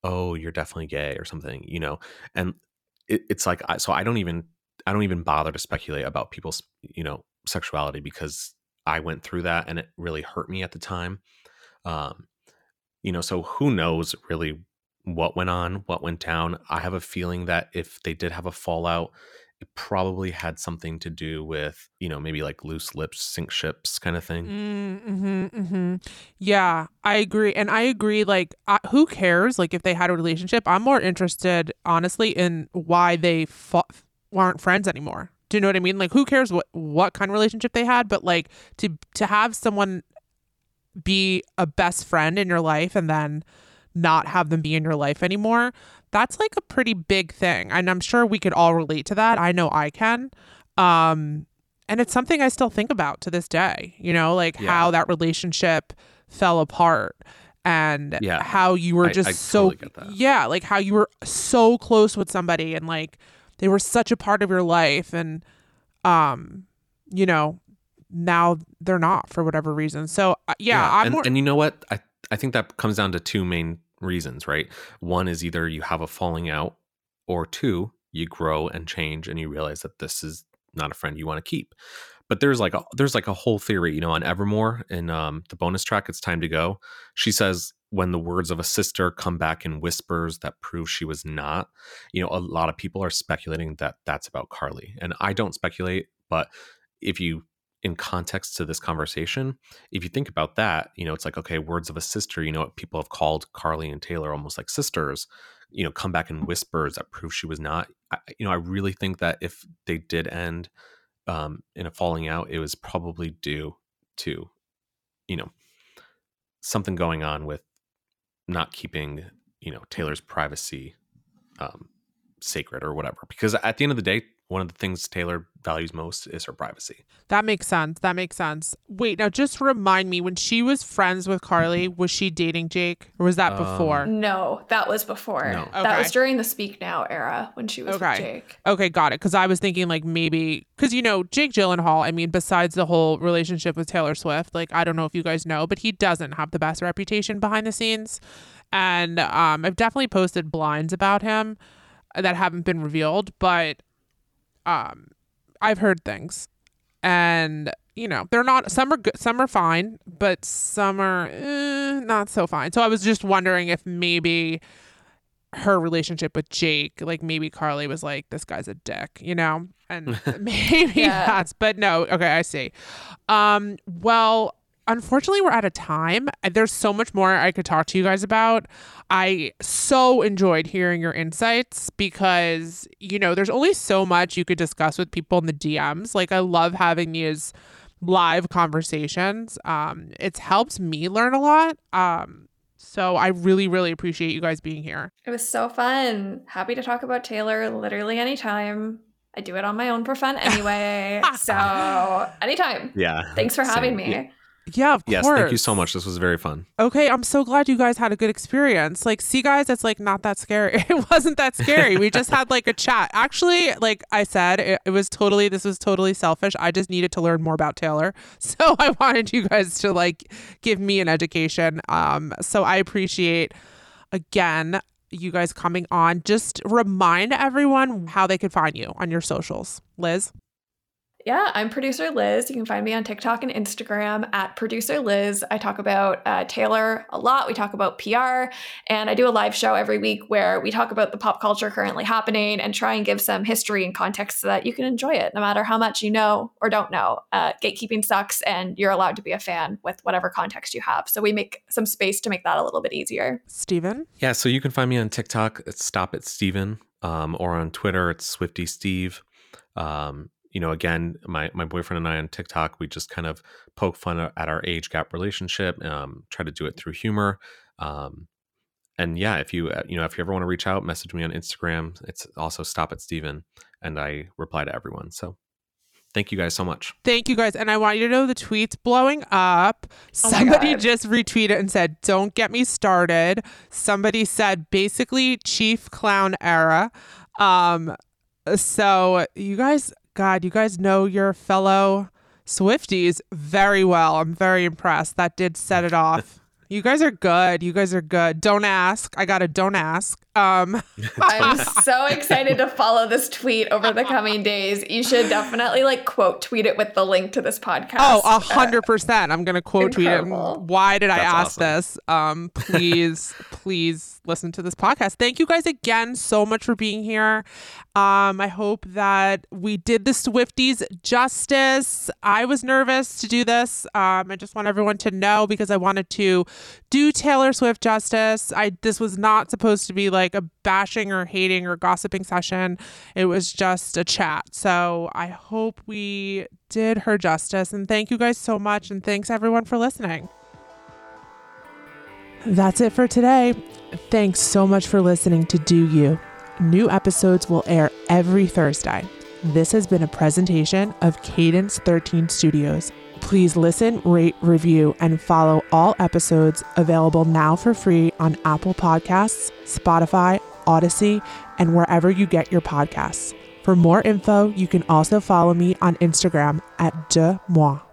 "Oh, you're definitely gay" or something, you know. And it, it's like I, so I don't even I don't even bother to speculate about people's, you know, sexuality because I went through that and it really hurt me at the time. Um you know, so who knows really what went on, what went down. I have a feeling that if they did have a fallout, it probably had something to do with, you know, maybe like loose lips, sink ships kind of thing. Mm-hmm, mm-hmm. Yeah, I agree. And I agree, like, uh, who cares? Like, if they had a relationship, I'm more interested, honestly, in why they fought, aren't friends anymore. Do you know what I mean? Like, who cares what, what kind of relationship they had? But, like, to, to have someone be a best friend in your life and then not have them be in your life anymore, that's like a pretty big thing. And I'm sure we could all relate to that. I know I can. Um, and it's something I still think about to this day, you know, like yeah. how that relationship fell apart and yeah. how you were just I, I so totally yeah, like how you were so close with somebody and like they were such a part of your life and um you know, now they're not for whatever reason. So uh, yeah, yeah. I'm and, more- and you know what? I I think that comes down to two main reasons, right? One is either you have a falling out, or two, you grow and change and you realize that this is not a friend you want to keep. But there's like a there's like a whole theory, you know, on Evermore in um, the bonus track, "It's Time to Go." She says when the words of a sister come back in whispers that prove she was not, you know, a lot of people are speculating that that's about Karlie, and I don't speculate, but if you in context to this conversation, if you think about that, you know, it's like, okay, words of a sister, you know, what people have called Karlie and Taylor almost like sisters, you know, come back in whispers that prove she was not. I, you know, I really think that if they did end um, in a falling out, it was probably due to, you know, something going on with not keeping, you know, Taylor's privacy um, sacred or whatever. Because at the end of the day, one of the things Taylor values most is her privacy. That makes sense. That makes sense. Wait, now just remind me when she was friends with Karlie, was she dating Jake or was that before? No, that was before. No. That was during the Speak Now era when she was Okay. with Jake. Okay, got it. Because I was thinking like maybe because you know Jake Gyllenhaal. I mean, besides the whole relationship with Taylor Swift, like I don't know if you guys know, but he doesn't have the best reputation behind the scenes. And um, I've definitely posted blinds about him that haven't been revealed, but um, I've heard things, and you know they're not. Some are good, some are fine, but some are eh, not so fine. So I was just wondering if maybe her relationship with Jake, like maybe Karlie was like, this guy's a dick, you know? And [LAUGHS] maybe Yeah. that's, but no, okay, I see. Um, well, unfortunately, we're out of time. There's so much more I could talk to you guys about. I so enjoyed hearing your insights because, you know, there's only so much you could discuss with people in the DMs. Like, I love having these live conversations. Um, it's helped me learn a lot. Um, so I really, really appreciate you guys being here. It was so fun. Happy to talk about Taylor literally anytime. I do it on my own for fun anyway. [LAUGHS] so anytime. Yeah. Thanks for having Same. me. Yeah. Yeah, of course. Yes, course. thank you so much. This was very fun. Okay, I'm so glad you guys had a good experience. Like, see, guys, it's like not that scary. [LAUGHS] It wasn't that scary. we just had like a chat. Actually, like I said, it, it was totally, this was totally selfish. I just needed to learn more about Taylor. [LAUGHS] So I wanted you guys to like give me an education. Um, so I appreciate again you guys coming on. Just remind everyone how they could find you on your socials. Liz? Yeah, I'm producer Liz. You can find me on TikTok and Instagram at producer Liz. I talk about uh, Taylor a lot. We talk about PR, and I do a live show every week where we talk about the pop culture currently happening and try and give some history and context so that you can enjoy it, no matter how much you know or don't know. Uh, gatekeeping sucks, and you're allowed to be a fan with whatever context you have. So we make some space to make that a little bit easier. Steven? Yeah, so you can find me on TikTok. It's Stop It Steven, um, or on Twitter. It's Swifty Steve. Um, you know, again, my my boyfriend and I on TikTok, we just kind of poke fun at our age gap relationship. Um, try to do it through humor. Um, and yeah, if you uh, you know if you ever want to reach out, message me on Instagram. It's also Stop It Steven, and I reply to everyone. So thank you guys so much. Thank you guys. And I want you to know the tweet's blowing up. Oh Somebody just retweeted and said, Don't get me started. Somebody said basically chief clown era. Um so you guys God, you guys know your fellow Swifties very well. I'm very impressed. That did set it off. [LAUGHS] You guys are good. You guys are good. Don't ask. I got to don't ask. Um [LAUGHS] I'm so excited to follow this tweet over the coming days. You should definitely like quote tweet it with the link to this podcast. Oh, a hundred percent. I'm gonna quote tweet it. Why did I ask awesome. this? Um, please, [LAUGHS] please listen to this podcast. Thank you guys again so much for being here. Um, I hope that we did the Swifties justice. I was nervous to do this. Um, I just want everyone to know because I wanted to do Taylor Swift justice. I this was not supposed to be like a bashing or hating or gossiping session. It was just a chat. So I hope we did her justice. And thank you guys so much. And thanks everyone for listening. That's it for today. Thanks so much for listening to Deux U. New episodes will air every Thursday. This has been a presentation of Cadence 13 Studios. Please listen, rate, review, and follow all episodes available now for free on Apple Podcasts, Spotify, Audacy, and wherever you get your podcasts. For more info, you can also follow me on Instagram at Deuxmoi.